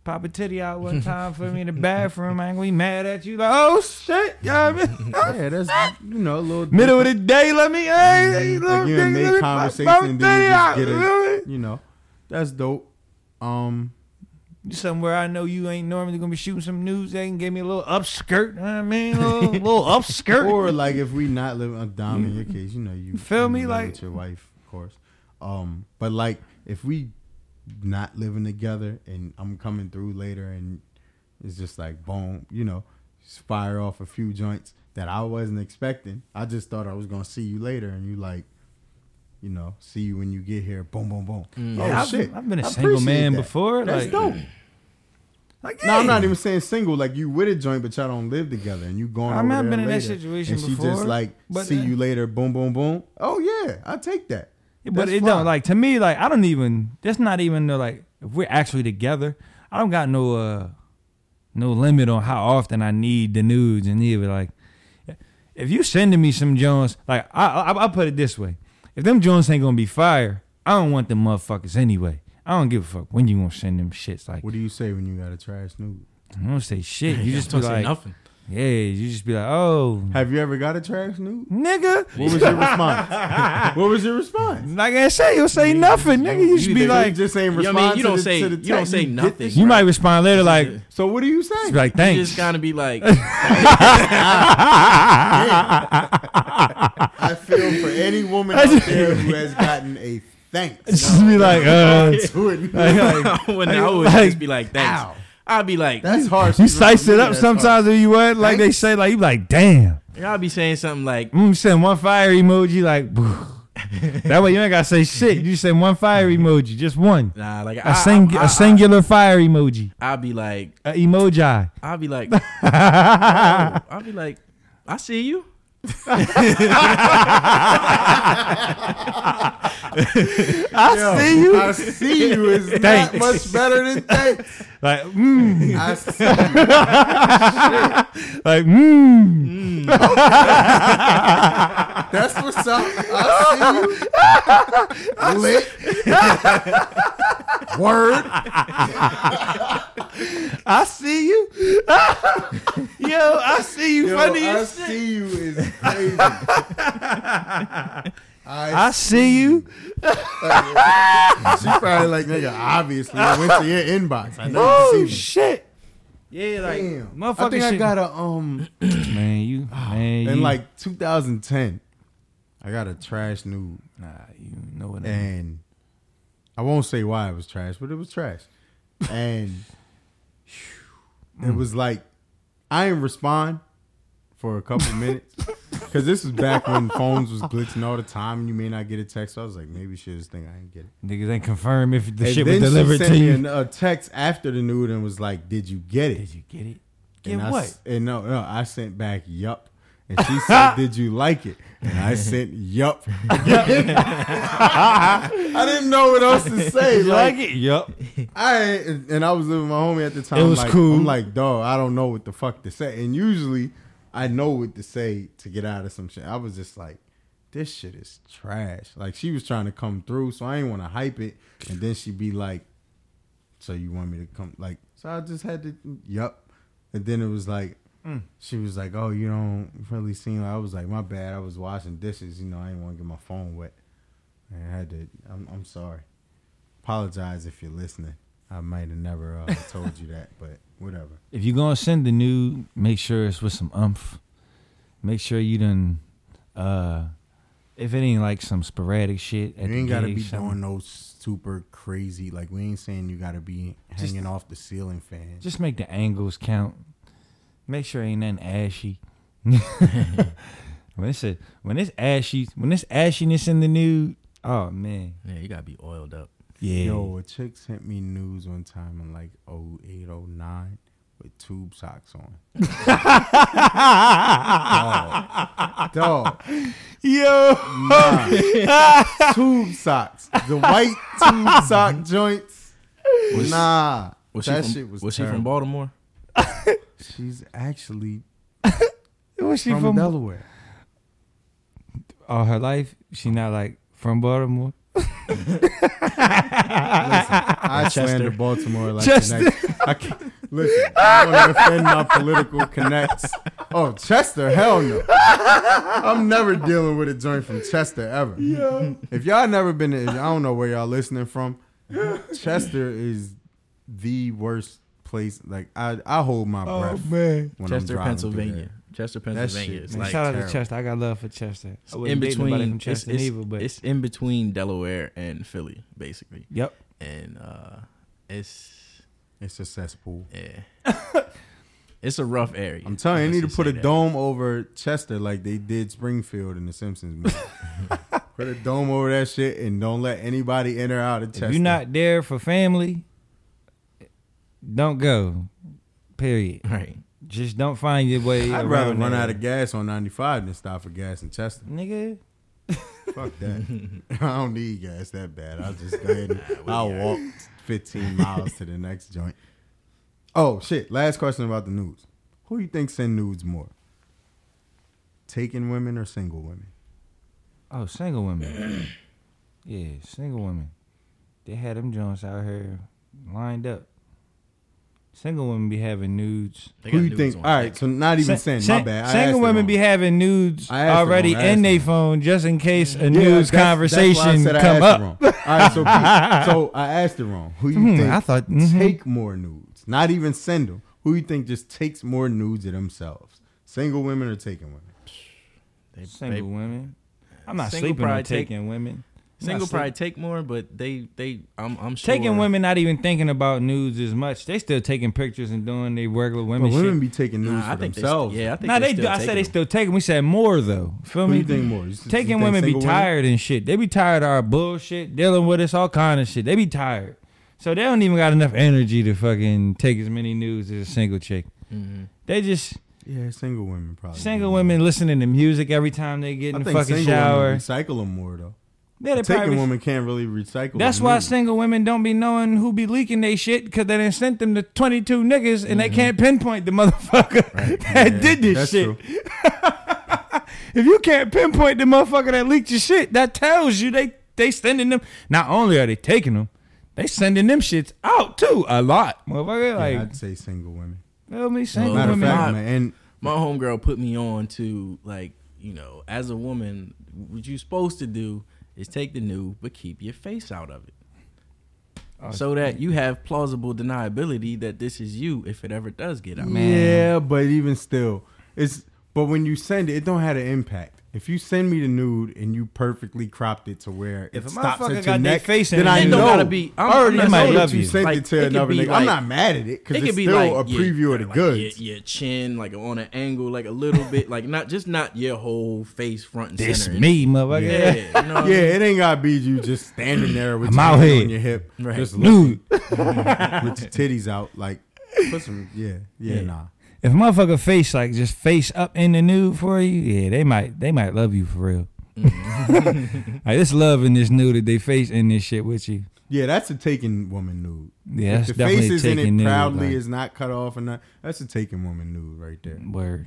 pop a titty out one time for me in the bathroom. I ain't gonna be mad at you like oh shit, you know what I mean? yeah, that's you know a little Middle of the day, let me hey, Like you me- make conversation pop- a then you titty just out, get you know what I a, you know, That's dope. Um, Somewhere I know you ain't normally gonna be shooting some news. They can give me a little upskirt. You know what I mean, a little, little upskirt. or like if we not living, uh, Dom, in your case, you know, you You feel me? Like- with your wife, of course. Um, but like if we not living together and I'm coming through later and it's just like boom, you know, just fire off a few joints that I wasn't expecting. I just thought I was gonna see you later, and you like, you know, see you when you get here. Boom, boom, boom. Mm. Oh I've, shit! I've been a I single man that. before. That's like, dope. Like, No, I'm not even saying single. Like you with a joint, but y'all don't live together, and you going. I mean, over I've there been in that situation and she just like but, see uh, you later. Boom, boom, boom. Oh yeah, I take that. But That's it don't like to me. Like I don't even. That's not even the like. If we're actually together, I don't got no uh no limit on how often I need the nudes and either like. If you sending me some Jones, like I I I'll put it this way: if them Jones ain't gonna be fire, I don't want them motherfuckers anyway. I don't give a fuck when you gonna send them shits. Like What do you say when you got a trash nude? I don't say shit. You just be don't say like, nothing. Yeah, you just be like, oh, Have you ever got a trash nude? nigga. What was your response? what was your response? Like I say, you'll say nothing, nigga. You just you be like, just ain't You know respond what I mean? You to don't the, say to the you don't text. say get nothing. this- you might respond later like, So what do you say? be like, You thanks. just gotta be like, I feel for any woman out there who has gotten a thanks. just be like, uh, to it. like, when I would like, just be like, thanks. Ow. I'd be like, That's harsh. you even for slice it up sometimes harsh. if you what, like they say, like you be like, damn. I'll be saying something like, Mm, send one fire emoji, like, that way you ain't gotta say shit. You just send one fire emoji, just one. nah, like A, sing- I, a singular fire emoji, I'll be like, a emoji. I'll be like, oh, I'll be like, I see you. I Yo, see you. I see you is not much better than thanks. Like, mm, I like, mm. That's what's up. I see you. Lit. Word. I see you. Yo, I see you. Yo, funny I as shit. see you is crazy. I, I see you. she probably like nigga. Obviously, I went to your inbox. I know Oh you see shit. Yeah, like Damn. motherfucker. I think I got a um man. You man. in you, like 2010. I got a trash nude, nah, you know what? I mean. and I won't say why it was trash, but it was trash, and it was like I didn't respond for a couple minutes because this was back when phones was glitching all the time, and you may not get a text. So I was like, maybe she just think I didn't get it. Niggas ain't confirm if the and shit was then delivered she sent to me you. an- a text after the nude and was like, "Did you get it?" Did you get it? Get and I what? s- and no, no, I sent back yup. And she said, "Did you like it?" And I sent yup. I didn't know what else to say. Did you like, like it? Yup. I and I was living with my homie at the time. It was like, cool. I'm like, dog, I don't know what the fuck to say. And usually, I know what to say to get out of some shit. I was just like, this shit is trash. Like she was trying to come through, so I didn't want to hype it. And then she'd be like, "So you want me to come?" Like, so I just had to, yup. And then it was like, Mm. she was like, "Oh, you don't really seem." Like, I was like, "My bad. I was washing dishes. You know, I didn't want to get my phone wet." And I had to. I'm, I'm sorry. Apologize if you're listening. I might have never uh, told you that, but whatever. If you're gonna send the nude, make sure it's with some umph. Make sure you done. Uh, if it ain't like some sporadic shit, at you ain't gotta be something. doing no super crazy. Like we ain't saying you gotta be Just- hanging off the ceiling fan. Just make the angles count. Make sure ain't nothing ashy. when it's a, when it's ashy, when it's ashiness in the nude, oh man, yeah, you gotta be oiled up. Yeah. Yo, a chick sent me news one time in like 08, 09 with tube socks on. dog. dog. Yo, Nah. tube socks. The white tube sock joints. nah. Was she that from, shit was, was she from. Baltimore? She's actually was she from, from? Delaware. all her life, she not like from Baltimore. I Chester. slander Baltimore like Chester. the next. I can't, listen, I don't want to offend my political connects. Oh, Chester, hell no. I'm never dealing with a joint from Chester ever. If y'all never been, to, I don't know where y'all listening from. Chester is the worst place. Like I, I hold my oh, breath Oh man. when Chester, I'm driving through Pennsylvania. Chester, Pennsylvania. shit, It's man, like shout out terrible. to Chester. I got love for Chester. I in wouldn't between. from It's, Chester it's, either, but it's in between Delaware and Philly, basically. yep. And uh, it's It's a cesspool. yeah, it's a rough area. I'm telling you, you need to put a that. dome over Chester like they did Springfield in the Simpsons movie. put a dome over that shit and don't let anybody in or out of Chester. If you're not there for family, don't go. Period. Right. Just don't find your way. I'd rather run there. out of gas on 95 than stop for gas in Chester. nigga. Fuck that. I don't need gas that bad. I'll just go ahead and we I'll alright. walk 15 miles to the next joint. Oh shit! Last question about the nudes. Who you think send nudes more? Taking women or single women? Oh, single women. yeah, single women. They had them joints out here lined up. Single women be having nudes. They Who got you nudes think? on All right, deck. so not even Sin- send. My bad. I Single it women wrong. be having nudes I asked it already wrong. I asked in it their wrong. phone just in case a Yeah, news that's- that's why I conversation said I come asked up. it wrong. All right, so Pete, so I asked it wrong. Who you Hmm, think I thought- mhm. take more nudes? Not even send them. Who you think just takes more nudes of themselves? Single women or taking women? They- Single they- women. I'm not Single sleeping on probably take- taking women. I'm Single sleep- probably take more, but they they I'm I'm sure Taking women not even thinking about nudes as much. They still taking pictures and doing their regular women. But women women shit. be taking nudes Nah, I for think they themselves. st- yeah, I think Nah, they. still do. I said taking they them. still taking. We said more though. Feel Who me? you think more? You Taking think women be single women? tired and shit. They be tired of our bullshit, dealing with us, all kind of shit. They be tired. So they don't even got enough energy to fucking take as many nudes as a single chick. Mhm. They just Yeah, single women probably. single women listening to music every time they get in the fucking single shower. women recycle them more though. Yeah, they Taking probably- women can't really recycle. That's why nudes. single women don't be knowing who be leaking they shit because they done sent them to 22 niggas and they can't pinpoint the motherfucker that Mm-hmm. Yeah, did this that's shit. true. If you can't pinpoint the motherfucker that leaked your shit, that tells you they they sending them. Not only are they taking them, they sending them shits out too a lot, motherfucker. Yeah, Like, I'd say single women. feel me? Single Matter of women. fact, my- man, and my homegirl put me on to like you know as a woman what you supposed to do is take the nude but keep your face out of it Oh, so that you have plausible deniability that this is you if it ever does get out Man. yeah, but even still, it's but when you send it, it don't have an impact. If you send me the nude and you perfectly cropped it to where If it a stops motherfucker at your got their neck, face then I know. don't gotta be- I'm- I already I'm know not that love you you. sent Like, it to it another be nigga. I'm not mad at it because it it's could be still like a your- preview of the like goods. Your, your chin, like on an angle, like a little bit, like not just not your whole face front and This center. me, motherfucker. Yeah, you know Yeah, it ain't gotta be you just standing there with I'm your out hand on your hip, Right. just Nude. with your titties out. Like, put some, yeah, yeah, Yeah. nah. If a motherfucker face like just face up in the nude for you, yeah, they might they might love you for real. Mm-hmm. like this love in this nude that they face in this shit with you. Yeah, that's a taken woman nude. Yeah, that's if the definitely face is in taking it nude. proudly like, is not cut off and not, that's a taken woman nude right there. word.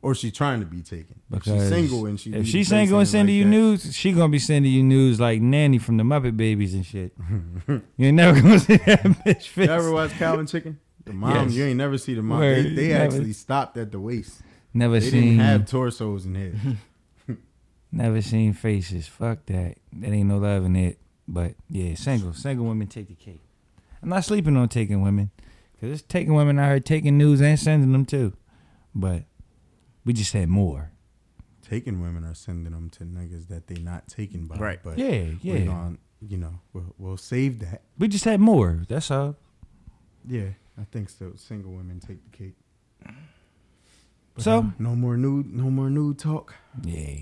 Or she's trying to be taken. If Because she's single and she if leave she's the face single and sending like you that. news, she gonna be sending you news like Nanny from the Muppet Babies and shit. you ain't never gonna see that bitch face. You ever watch Cow and Chicken? The mom, Yes. you ain't never see the mom. Word, They, they actually stopped at the waist. Never They seen didn't have torsos in heads. never seen faces. Fuck that. That ain't no love in it. But yeah, single single women take the cake. I'm not sleeping on taking women, cause it's taking women out here taking news and sending them too. But we just had more. taking women are sending them to niggas that they not taken by. Right. But Yeah, we're yeah. gonna, you know, we'll, we'll save that. We just had more. That's all. Yeah, I think so. Single women take the cake. But, So? uh, no more nude, no more nude talk. Yeah.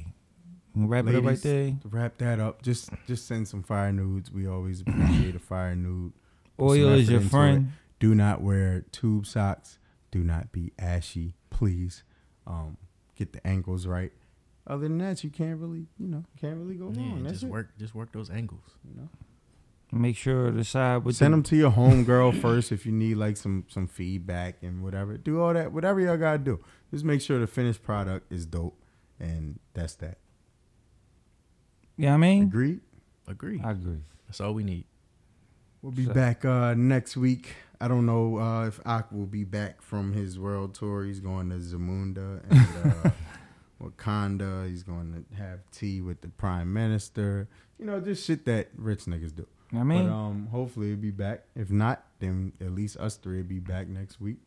We'll wrap it up right there. Wrap that up, just just send some fire nudes. We always appreciate a fire nude. Oil is your friend. it. Do not wear tube socks. Do not be ashy, please. Um, get the ankles right. Other than that, you can't really, you know, can't really go Yeah, wrong. That's just it. work, just work those angles. You know? Make sure to decide what Send the- them to your home girl first if you need like some some feedback and whatever. Do all that, whatever y'all gotta do. Just make sure the finished product is dope, and that's that. You know what I mean? agree Agree. I agree. That's all we need. We'll be So- back uh, next week. I don't know uh, if Ak will be back from his world tour. He's going to Zamunda and uh, Wakanda. He's going to have tea with the prime minister. You know, just shit that rich niggas do. I mean, but um, hopefully it'll be back. If not, then at least us three will be back next week.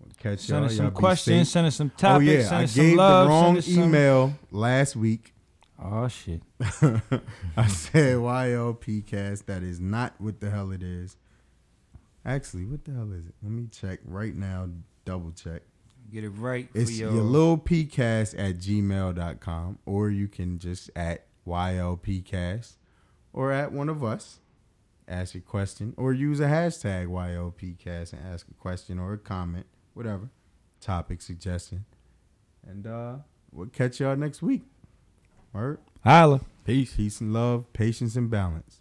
We'll catch send y'all. us some Y'all questions, send us some Oh yeah, send I us some gave love, the wrong us some- email last week. Oh shit. I said YLPcast. That is not what the hell it is. Actually, what the hell is it? Let me check right now. Double check. Get it right It's your your, little pcast at gmail.com or you can just at YLPcast or at one of us. Ask a question or use a hashtag YLPcast and ask a question or a comment, whatever. Topic suggestion. And uh we'll catch y'all next week. Word. Holla. Peace. Peace and love, patience and balance.